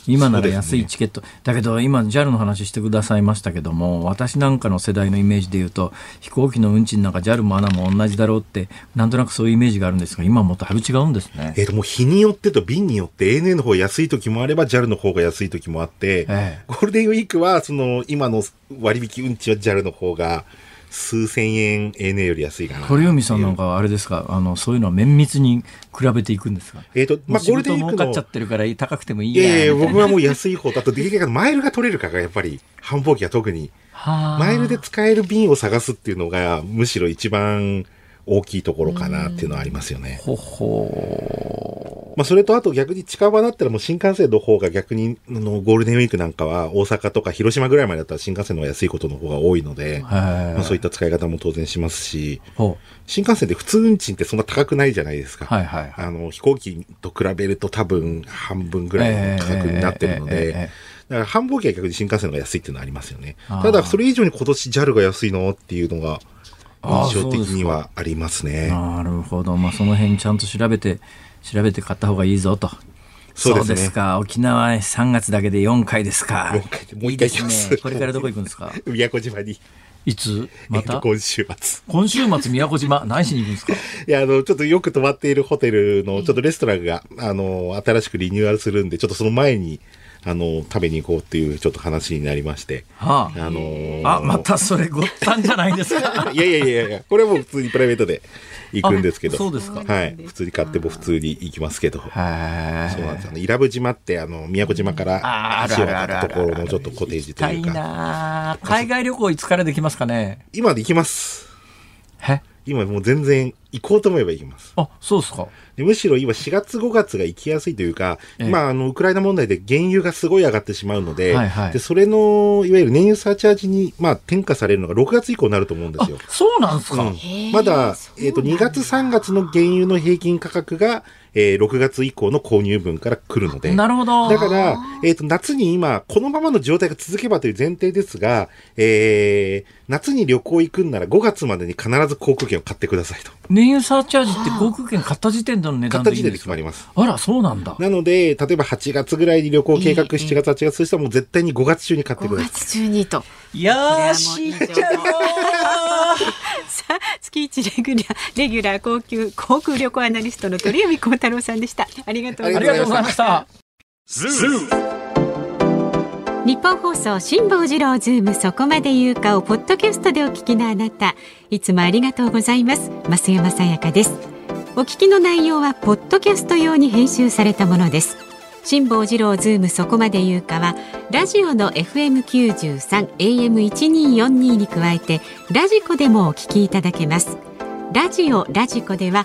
S1: 今なら安いチケット、だけど今 JAL の話してくださいましたけども私なんかの世代のイメージで言うと飛行機の運賃なんか JAL も ANA も同じだろうってなんとなくそういうイメージがあるんですが今もっとだいぶ違うんですね。
S3: えっ、と、もう日によってと便によって ANA の方が安い時もあれば JAL の方が安い時もあって、
S1: ええ。
S3: ゴールデンウィークはその今の割引運賃は JAL の方が数千円 ANA より安いかな。
S1: 鳥海さんなんかはあれですか？あのそういうのは綿密に比べていくんですか？
S3: えっ、と、まあ、
S1: 仕
S3: ゴールデンウィーク
S1: かっちゃってるから高くてもいい
S3: いやいやいや、僕はもう安い方だと、できるだけマイルが取れるかがやっぱり、繁忙期は特に。
S1: はあ。
S3: マイルで使える便を探すっていうのが、むしろ一番大きいところかなっていうのはありますよね。
S1: ほほ
S3: まあ、それとあと逆に近場だったらもう新幹線の方が逆に、あの、ゴールデンウィークなんかは大阪とか広島ぐらいまでだったら新幹線の方が安いことの方が多い。ので、まあ、そういった使い方も当然しますし、
S1: ほ
S3: 新幹線で普通運賃ってそんな高くないじゃないですか。
S1: はいはいはい。
S3: あの、飛行機と比べると多分半分ぐらいの価格になってるので、だから繁忙期は逆に新幹線の方が安いっていうのはありますよね。ただ、それ以上に今年 JAL が安いのっていうのが印象的にはありますね。
S1: なるほど、まあ、その辺ちゃんと調べて調べて買った方がいいぞと。
S3: そうですね
S1: か。沖縄へ3月だけで4回ですか。
S3: 4回でもう一回
S1: いいです
S3: 行きます
S1: ね。これからどこ行くんですか？
S3: 宮古島に、
S1: いつ？ま
S3: た？と今週末。
S1: 今週末宮古島？何しに行くんですか？
S3: いや、あの、ちょっとよく泊まっているホテルの、ちょっとレストランが、あの、新しくリニューアルするんで、ちょっとその前に、あの、食べに行こうっていうちょっと話になりまして。
S1: はあ。
S3: あのー
S1: あ、またそれごったんじゃないですか？
S3: いやいやいやいや、これはもう普通にプライベートで行くんですけど。
S1: あそうですか
S3: はい。普通に買っても普通に行きますけど。そう
S1: へ
S3: なんですよね。伊良部島って、あの、宮古島から
S1: あある
S3: 足を渡ったところのちょっとコテージと
S1: たい
S3: いうか。
S1: 海外旅行いつからできますかね？
S3: 今で行きます。
S1: え？
S3: 今もう全然行こうと思えば行きます。
S1: あ、そうですか。
S3: でむしろ今4月5月が行きやすいというか、
S1: ええ
S3: まあ、あの、ウクライナ問題で原油がすごい上がってしまうので、
S1: はいはい
S3: で、それの、いわゆる燃油サーチャージに、まあ、転嫁されるのが6月以降になると思うんですよ。
S1: そうなんですか？
S3: うんまだ、えっ、と、2月3月の原油の平均価格が、えー6月以降の購入分から来るので。
S1: なるほど。
S3: だから、えっ、と、夏に今、このままの状態が続けばという前提ですが、えー、夏に旅行行くんなら5月までに必ず航空券を買ってくださいと。
S1: 燃油サーチャージって航空券買った時点での値
S3: 買った時点で
S1: 段でいいんですか？
S3: 決まります。
S1: あら、そうなんだ。
S3: なので、例えば8月ぐらいに旅行計画、
S2: ええ
S3: 7月、8月、そしたらもう絶対に5月中に買って
S2: 5
S3: ください。
S2: 月中にと。
S1: よー
S2: しさあ、月一レギュラー、レギュラー高級航空旅行アナリストの鳥海幸太郎さんでした。ありがとうございま
S1: ありがとうございました。
S2: ニッポン放送辛坊治郎ズームそこまで言うかをポッドキャストでお聞きのあなたいつもありがとうございます増山さやかですお聞きの内容はポッドキャスト用に編集されたものです。辛坊治郎ズームそこまで言うかはラジオの FM93 AM1242 に加えてラジコでもお聞きいただけます。ラジオラジコでは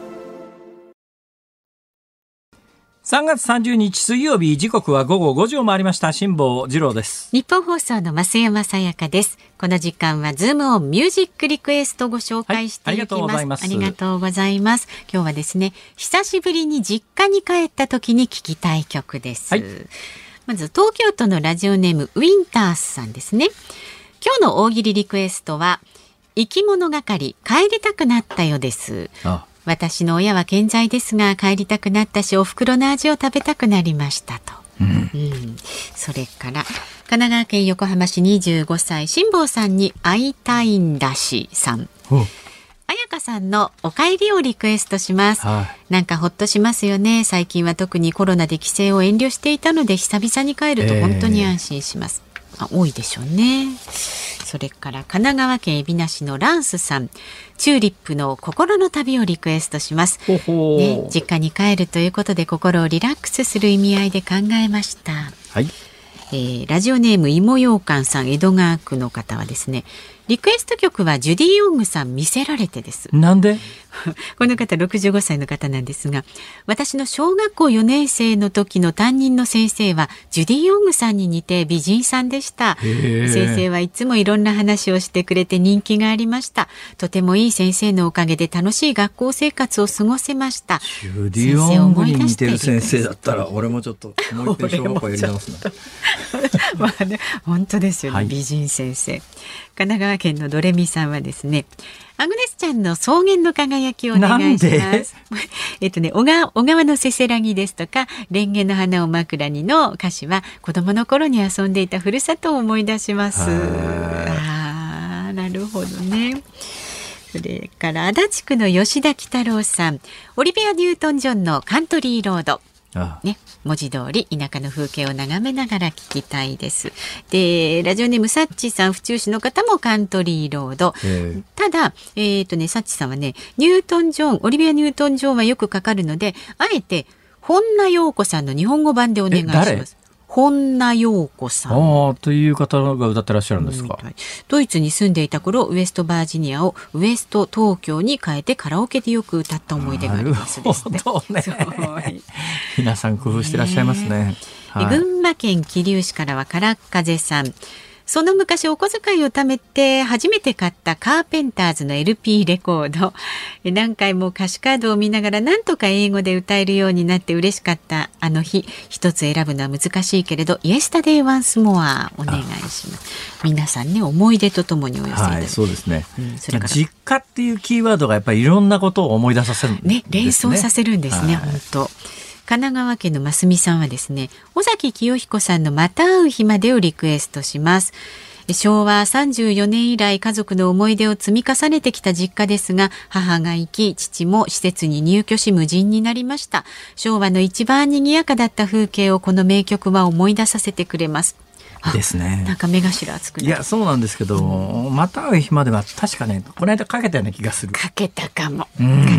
S1: 3月30日水曜日時刻は午後5時を回りました。辛坊治郎です。
S2: 日本放送の増山さやかです。この時間はズームオンミュージックリクエストをご紹介していきます。
S1: はいありがとうございます。
S2: ありがとうございます。今日はですね、久しぶりに実家に帰った時に聞きたい曲です。
S1: はい。
S2: まず東京都のラジオネームウィンタースさんですね。今日の大喜利リクエストは生き物係帰りたくなったよです私の親は健在ですが帰りたくなったしお袋の味を食べたくなりましたと、うん、うん、それから神奈川県横浜市25歳辛坊さんに会いたいんだしさん。彩香さんのお帰りをリクエストします、はい、なんかほっとしますよね。最近は特にコロナで帰省を遠慮していたので久々に帰ると本当に安心します、えー、あ多いでしょうね。それから神奈川県海老名市のランスさん。チューリップの心の旅をリクエストします。ね、実家に帰るということで心をリラックスする意味合いで考えました。はい。えー、ラジオネーム芋ようかんさん江戸川区の方はですねリクエスト曲はジュディ・ヨングさん見せられてです。
S1: なんで？
S2: この方65歳の方なんですが、私の小学校4年生の時の担任の先生はジュディ・ヨングさんに似て美人さんでした。先生はいつもいろんな話をしてくれて人気がありました。とてもいい先生のおかげで楽しい学校生活を過ごせました。
S1: ジュディ・ヨングに似てる先生だったら俺もちょっともう一遍小学校やり直すな。
S2: まあね、本当ですよね、はい、美人先生。神奈川県のドレミさんはですねアグネスちゃんの草原の輝きをお願いします。えっとね、小川小川のせせらぎですとか、レンゲの花を枕にの歌詞は子供の頃に遊んでいたふるさとを思い出します。ああ、なるほどね。それから足立区の吉田喜太郎さん、オリビア・ニュートン・ジョンのカントリーロード。ね、文字通り田舎の風景を眺めながら聞きたいです。で、ラジオネームサッチさん、府中市の方もカントリーロード。ただ、えっ、ー、とね、サッチさんはね、ニュートン・ジョン、オリビア・ニュートン・ジョンはよくかかるので、あえて、本名陽子さんの日本語版でお願いします。本名陽子さん。
S1: あという方が歌ってらっしゃるんですか、うんはい、
S2: ドイツに住んでいた頃、ウエストバージニアをウエスト東京に変えてカラオケでよく歌った思い出がありますですね。
S1: ね皆さん工夫してらっしゃいますね。
S2: はい、群馬県桐生市からはからっ風さん。その昔お小遣いを貯めて初めて買ったカーペンターズの LP レコード。何回も歌詞カードを見ながら何とか英語で歌えるようになって嬉しかったあの日。一つ選ぶのは難しいけれど「イエスタデイワンスモアお願いします。皆さんね思い出とともにお寄せいただはい、
S1: そうですね、うん、それから。実家っていうキーワードがやっぱりいろんなことを思い出させるんですね。
S2: ね連想させるんですね、はい、本当神奈川県のますみさんはですね尾崎清彦さんのまた会う日までをリクエストします。昭和34年以来家族の思い出を積み重ねてきた実家ですが母が生き父も施設に入居し無人になりました。昭和の一番賑やかだった風景をこの名曲は思い出させてくれます。
S1: ですね。
S2: なんか目頭熱く
S1: いや、そうなんですけど、うん、また会う日までは確かね、この間かけたような気がする。
S2: かけたかも。か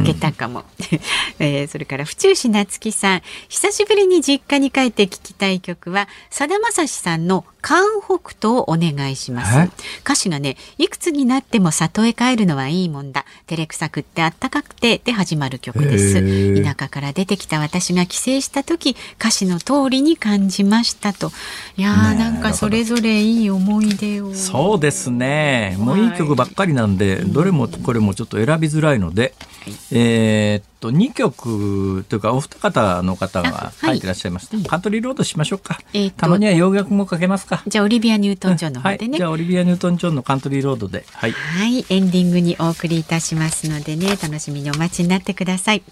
S2: けたかも。えー、それから府中市夏樹さん、久しぶりに実家に帰って聴きたい曲は、さだまさしさんの関北東をお願いします。歌詞がねいくつになっても里へ帰るのはいいもんだ。照れくさくってあったかくてで始まる曲です。田舎から出てきた私が帰省した時歌詞の通りに感じましたと。いやー、なんかそれぞれいい思い出を。
S1: そうですね。もういい曲ばっかりなんで、はい、どれもこれもちょっと選びづらいので、はい、えー、と2曲というかお二方の方が書いてらっしゃいました、はい、カントリーロードしましょうか、えー、たまには洋楽もかけますか。
S2: じゃあオリビア・ニュートン・ジョンの方でね、
S1: はい、じゃあオリビア・ニュートン・ジョンのカントリーロードで
S2: はい、はい、エンディングにお送りいたしますのでね楽しみにお待ちになってください。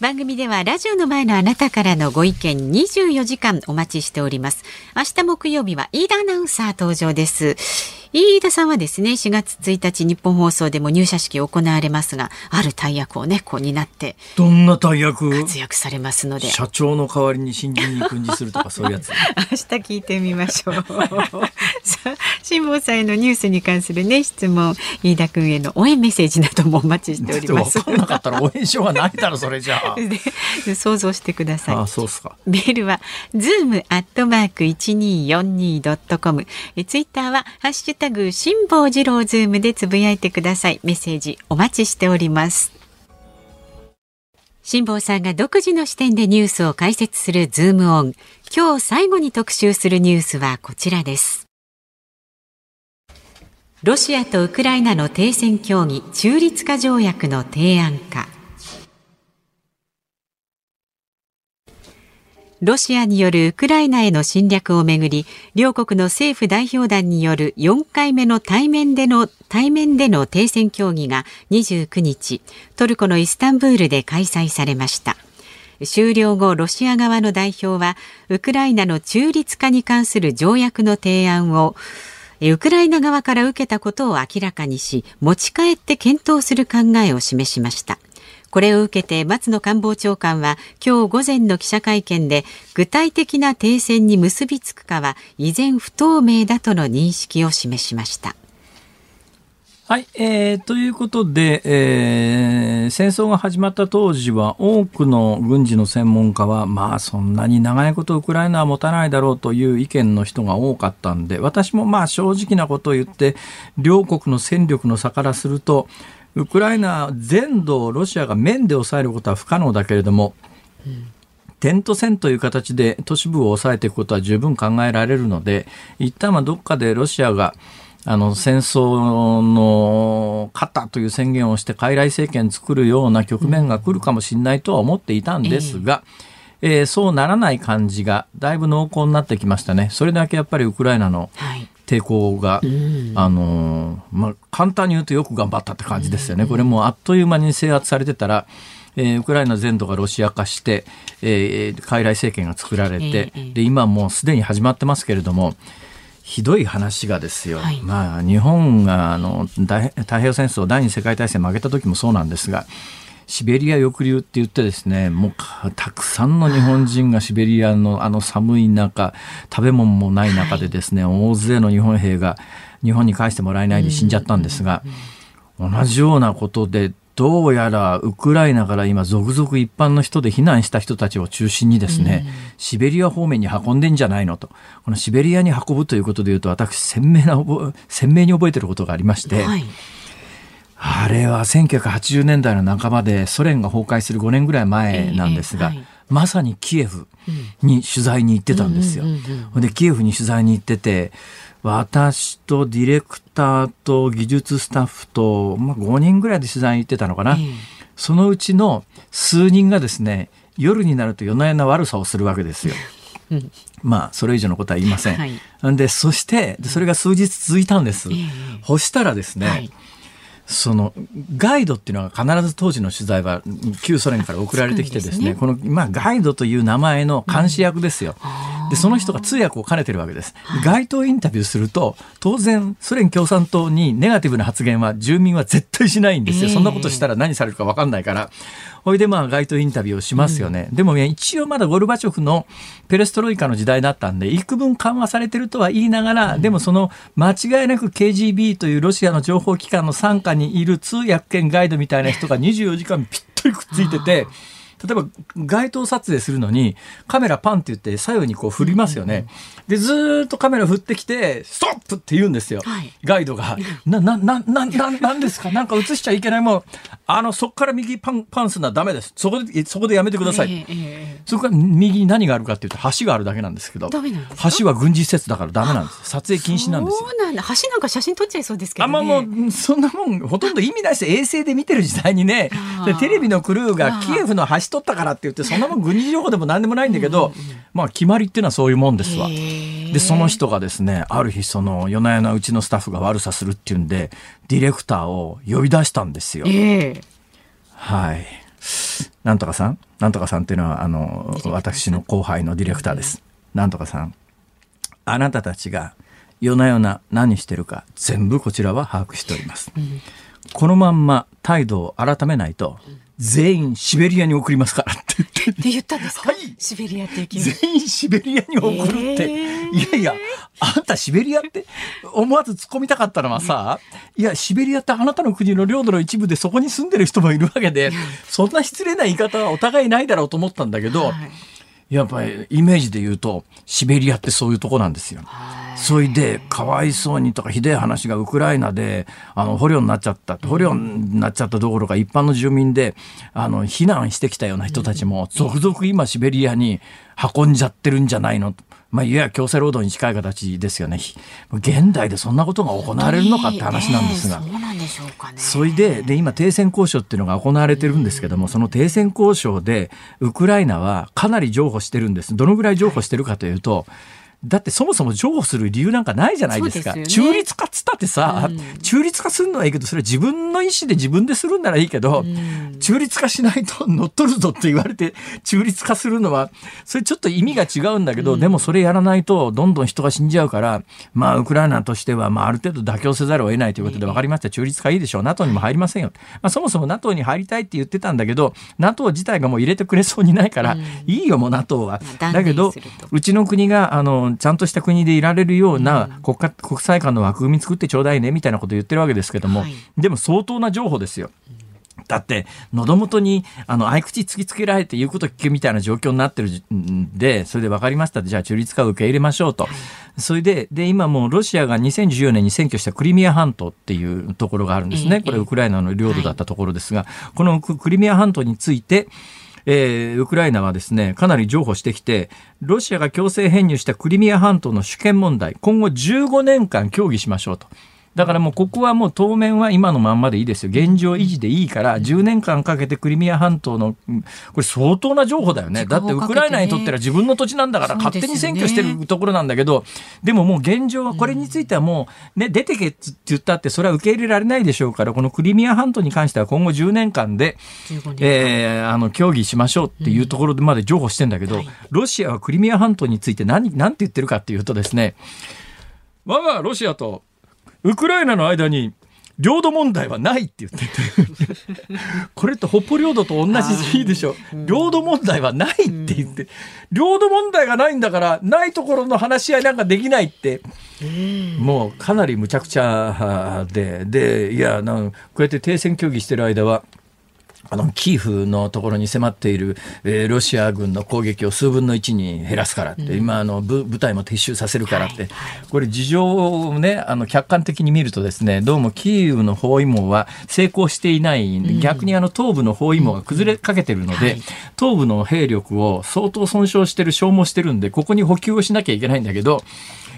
S2: 番組ではラジオの前のあなたからのご意見24時間お待ちしております。明日木曜日は飯田アナウンサー登場です飯田さんはですね4月1日日本放送でも入社式行われますがある大役をねこう担って
S1: どんな大役？
S2: 活躍されますので。
S1: 社長の代わりに新人に訓示するとか そういうやつ。明
S2: 日聞いてみましょう。辛坊さんへのニュースに関するね質問飯田君への応援メッセージなどもお待ちしております。
S1: 分かんなかったら応援しようがないだろそれじゃあ。
S2: 想像してください。
S1: あそうすか。
S2: メールはズームアットマーク一二四二ドットコム。ツイッターはハッシュタグ辛坊治郎ズームでつぶやいてください。メッセージお待ちしております。辛坊さんが独自の視点でニュースを解説するズームオン。今日最後に特集するニュースはこちらです。ロシアとウクライナの停戦協議中立化条約の提案か。ロシアによるウクライナへの侵略をめぐり両国の政府代表団による4回目の対面での対面での停戦協議が29日トルコのイスタンブールで開催されました。終了後ロシア側の代表はウクライナの中立化に関する条約の提案をウクライナ側から受けたことを明らかにし持ち帰って検討する考えを示しました。これを受けて松野官房長官は今日午前の記者会見で具体的な停戦に結びつくかは依然不透明だとの認識を示しました。
S1: はい、えー、ということで、えー、戦争が始まった当時は多くの軍事の専門家は、まあそんなに長いことウクライナは持たないだろうという意見の人が多かったんで、私もまあ正直なことを言って、両国の戦力の差からすると、ウクライナ全土をロシアが面で抑えることは不可能だけれども、うん、点と線という形で都市部を抑えていくことは十分考えられるので、一旦はどっかでロシアがあの戦争の勝ったという宣言をして傀儡政権作るような局面が来るかもしれないとは思っていたんですが、えー、えー、そうならない感じがだいぶ濃厚になってきましたね。それだけやっぱりウクライナの抵抗が、はい、あのまあ、簡単に言うとよく頑張ったって感じですよね。これもあっという間に制圧されてたら、えー、ウクライナ全土がロシア化して、えー、傀儡政権が作られて、で今もうすでに始まってますけれども、ひどい話がですよ、はい、まあ、日本があの太平洋戦争第二次世界大戦負けた時もそうなんですがシベリア抑留って言ってですねもうたくさんの日本人がシベリアのあの寒い中食べ物もない中でですね、はい、大勢の日本兵が日本に返してもらえないで死んじゃったんですが、同じようなことでどうやらウクライナから今続々一般の人で避難した人たちを中心にですね、うん、シベリア方面に運んでんじゃないのと。このシベリアに運ぶということでいうと私鮮明な、鮮明に覚えてることがありまして、はい、あれは1980年代の半ばでソ連が崩壊する5年ぐらい前なんですが、えーはい、まさにキエフに取材に行ってたんですよ。で、キエフに取材に行ってて、私とディレクターと技術スタッフと、まあ、5人ぐらいで取材に行ってたのかな、そのうちの数人がですね夜になると夜な夜な悪さをするわけですよ。まあそれ以上のことは言いません。はい、でそしてそれが数日続いたんです。そしたらですね、はいそのガイドっていうのは必ず当時の取材は旧ソ連から送られてきてですね、ね、この、まあ、ガイドという名前の監視役ですよ。うん、でその人が通訳を兼ねてるわけです。街頭インタビューすると当然ソ連共産党にネガティブな発言は住民は絶対しないんですよ。そんなことしたら何されるか分かんないから。ほいでまあ街頭インタビューをしますよね。うん、でも、ね、一応まだゴルバチョフのペレストロイカの時代だったんで、幾分緩和されてるとは言いながら、うん、でもその間違いなく KGB というロシアの情報機関の傘下にいる通訳兼ガイドみたいな人が24時間ぴったりくっついてて、例えば街頭撮影するのにカメラパンって言って左右にこう振りますよね。でずっとカメラ振ってきてストップって言うんですよ、はい、ガイドが。ななななななんですか？なんか映しちゃいけないもん。あのそこから右パンパンすのはダメです。そこでそこでやめてください。えーえー、そこから右に何があるかっていうと橋があるだけなんですけど橋は軍事施設だからダメなんです。撮影禁止なんですよ。
S2: そうなんだ。橋なんか写真撮っちゃいそうですけど、ね、
S1: あまあもうそんなもんほとんど意味ないです。衛星で見てる時代にね。でテレビのクルーがキエフの橋取ったからって言ってそんなもん軍事情報でも何でもないんだけど、まあ決まりっていうのはそういうもんですわ。でその人がですねある日その夜な夜なうちのスタッフが悪さするっていうんでディレクターを呼び出したんですよ。はい。なんとかさん？なんとかさんっていうのはあの私の後輩のディレクターです。なんとかさんあなたたちが夜な夜な何してるか全部こちらは把握しております。このまんま態度を改めないと、全員シベリアに送りますからって言って。
S2: って言ったんですか、はい、シベリアって
S1: 全員シベリアに送るって。えー、いやいや、あんたシベリアって思わず突っ込みたかったのはさ、いや、シベリアってあなたの国の領土の一部でそこに住んでる人もいるわけで、そんな失礼な言い方はお互いないだろうと思ったんだけど、はい。やっぱりイメージで言うとシベリアってそういうとこなんですよ。それでかわいそうにとかひでえ話がウクライナであの捕虜になっちゃった捕虜になっちゃったどころか一般の住民であの避難してきたような人たちも続々今シベリアに運んじゃってるんじゃないのまあ、いわゆる強制労働に近い形ですよね。現代でそんなことが行われるのかって話なんですが。
S2: でしょうかね。
S1: それでで今停戦交渉っていうのが行われてるんですけども、その停戦交渉でウクライナはかなり譲歩してるんです。どのぐらい譲歩してるかというと。だってそもそも譲歩する理由なんかないじゃないですか。すね、中立化っつったってさ、うん、中立化するのはいいけど、それは自分の意思で自分でするんならいいけど、うん、中立化しないと乗っ取るぞって言われて、中立化するのは、それちょっと意味が違うんだけど、うん、でもそれやらないと、どんどん人が死んじゃうから、まあ、ウクライナとしては、まあ、ある程度妥協せざるを得ないということで分かりました。中立化いいでしょう。NATO にも入りませんよ。まあ、そもそも NATO に入りたいって言ってたんだけど、NATO 自体がもう入れてくれそうにないから、いいよ、もう NATO は。だけど、うちの国が、あの、ちゃんとした国でいられるような国家、国際間の枠組み作ってちょうだいねみたいなことを言ってるわけですけども、はい、でも相当な情報ですよ。だって、喉元に、あの、合口突きつけられて言うこと聞くみたいな状況になってるんで、それで分かりました。じゃあ中立化を受け入れましょうと。それで、で、今もうロシアが2014年に占拠したクリミア半島っていうところがあるんですね。これウクライナの領土だったところですが、このクリミア半島について、えー、ウクライナはですね、かなり譲歩してきて、ロシアが強制編入したクリミア半島の主権問題、今後15年間協議しましょうと。だからもうここはもう当面は今のまんまでいいですよ。現状維持でいいから、10年間かけてクリミア半島の、これ相当な情報だよね。だってウクライナにとっては自分の土地なんだから勝手に占拠してるところなんだけど、でももう現状はこれについてはもうね、出てけって言ったってそれは受け入れられないでしょうから、このクリミア半島に関しては今後10年間で、えー、あの、協議しましょうっていうところでまで譲歩してんだけど、ロシアはクリミア半島について何、何て言ってるかっていうとですね、我がロシアとウクライナの間に領土問題はないって言ってて。これと北方領土と同じでいいでしょ。領土問題はないって言って、領土問題がないんだからないところの話し合いなんかできないって、もうかなりむちゃくちゃで。でいやなんこうやって停戦協議してる間はあの、キーフのところに迫っている、えー、ロシア軍の攻撃を数分の1に減らすからって、うん、今あの部、部隊も撤収させるからって、はいこれ事情をね、あの、客観的に見るとですね、どうもキーウの包囲網は成功していない、うん、逆にあの東部の包囲網が崩れかけてるので、はい、東部の兵力を相当損傷してる、消耗してるんで、ここに補給をしなきゃいけないんだけど、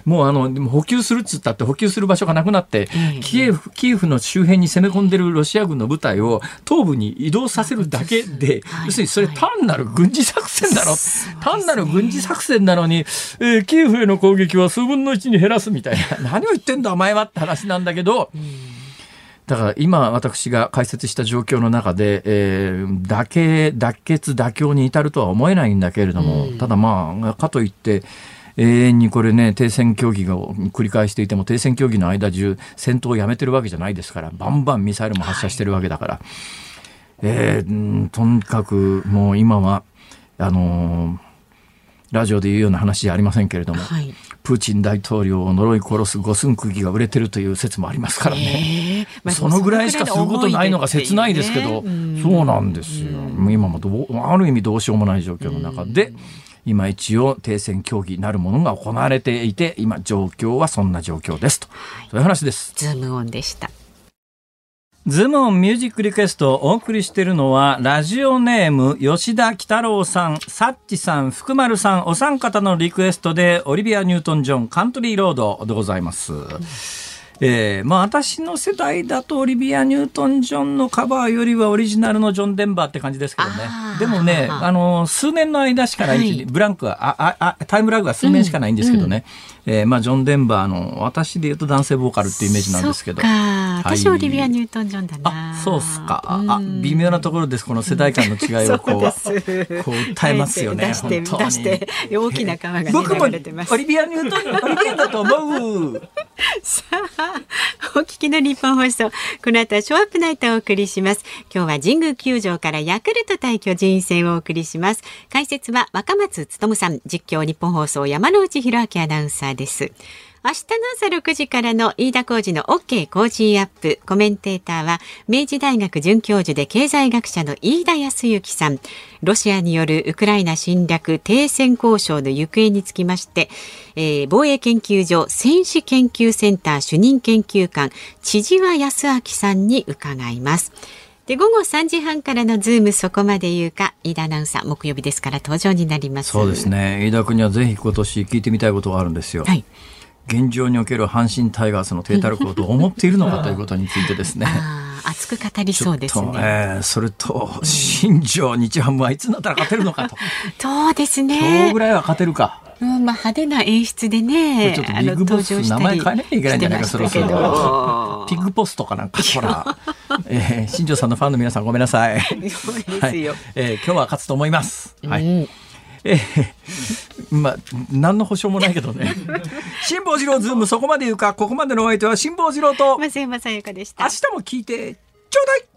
S1: もうあの、でも補給するっつったって補給する場所がなくなって、キエフ、キエフの周辺に攻め込んでるロシア軍の部隊を東部に移動させるだけで、要するにそれ単なる軍事作戦だろ。単なる軍事作戦なのに、えー、キエフへの攻撃は数分の1に減らすみたいな。何を言ってんだお前はって話なんだけど、だから今私が解説した状況の中で、えー、妥結、妥結、妥協に至るとは思えないんだけれども、ただまあ、かといって、永遠にこれね、停戦協議を繰り返していても、停戦協議の間中、戦闘をやめてるわけじゃないですから、バンバンミサイルも発射してるわけだから、はい、えー、とにかくもう今は、あのー、ラジオで言うような話じゃありませんけれども、はい、プーチン大統領を呪い殺す五寸釘が売れてるという説もありますからね、えー。まあ、そのぐらいしかすることないのが切ないですけど、ね、そうなんですよ、今もどある意味どうしようもない状況の中で。今一応停戦協議なるものが行われていて今状況はそんな状況ですと、はい、そういう話です。
S2: ズームオンでした。
S1: ズームオンミュージックリクエストをお送りしているのは、ラジオネーム、吉田喜太郎さん、サッチさん、福丸さん、お三方のリクエストで、オリビア・ニュートン・ジョン、カントリー・ロードでございます。えー、まあ私の世代だとオリビア・ニュートン・ジョンのカバーよりはオリジナルのジョン・デンバーって感じですけどね。でもね、あの、数年の間しかない、はい、ブランクは、あ、あ、タイムラグは数年しかないんですけどね。うんうん、えー、まあジョン・デンバーの、私で言うと男性ボーカルっていうイメージなんですけど。
S2: 私、オリビア・ニュートン・ジョンだ
S1: な。あ、そうっすか。あ、微妙なところです。この世代間の違いをこう、うこう訴えますよね。
S2: 出して、出して、大きな川が、ね、
S1: 僕もオリビア・ニュートン、オリビアだと思う。
S2: さあ、お聞きの日本放送。この後はショーアップナイトをお送りします。今日は神宮球場からヤクルト対巨人戦をお送りします。解説は若松努さん、実況日本放送山内博明アナウンサーです。明日の朝6時からの飯田浩二の OK 工事アップ。コメンテーターは、明治大学准教授で経済学者の飯田康之さん。ロシアによるウクライナ侵略停戦交渉の行方につきまして、えー、防衛研究所戦士研究センター主任研究官、千々和康明さんに伺います。で午後3時半からのズームそこまで言うか飯田アナウンサー木曜日ですから登場になります
S1: そうですね飯田君にはぜひ今年聞いてみたいことがあるんですよ、はい、現状における阪神タイガースの体たらくをどう思っているのかということについてですね。
S2: 熱く語りそうですね。
S1: えー、それと、新庄日ハムはいつになったら勝てるのかと。
S2: そうですね。
S1: 今日ぐらいは勝てるか。
S2: うん、まあ派手な演出でね、
S1: ちょっとビッグボス名前変えなきゃいけないんじゃないか、そろそろ。ピッグポストかなんか、ほら、えー、新庄さんのファンの皆さんごめんなさい。
S2: そうですよ。
S1: はい、えー、今日は勝つと思います。はい。うんえー、まあ、何の保証もないけどね。辛坊治郎ズームそこまで言うか、ここまでのお相手は辛坊治郎と。
S2: 松山さやかでした。
S1: 明日も聞いて、ちょうだい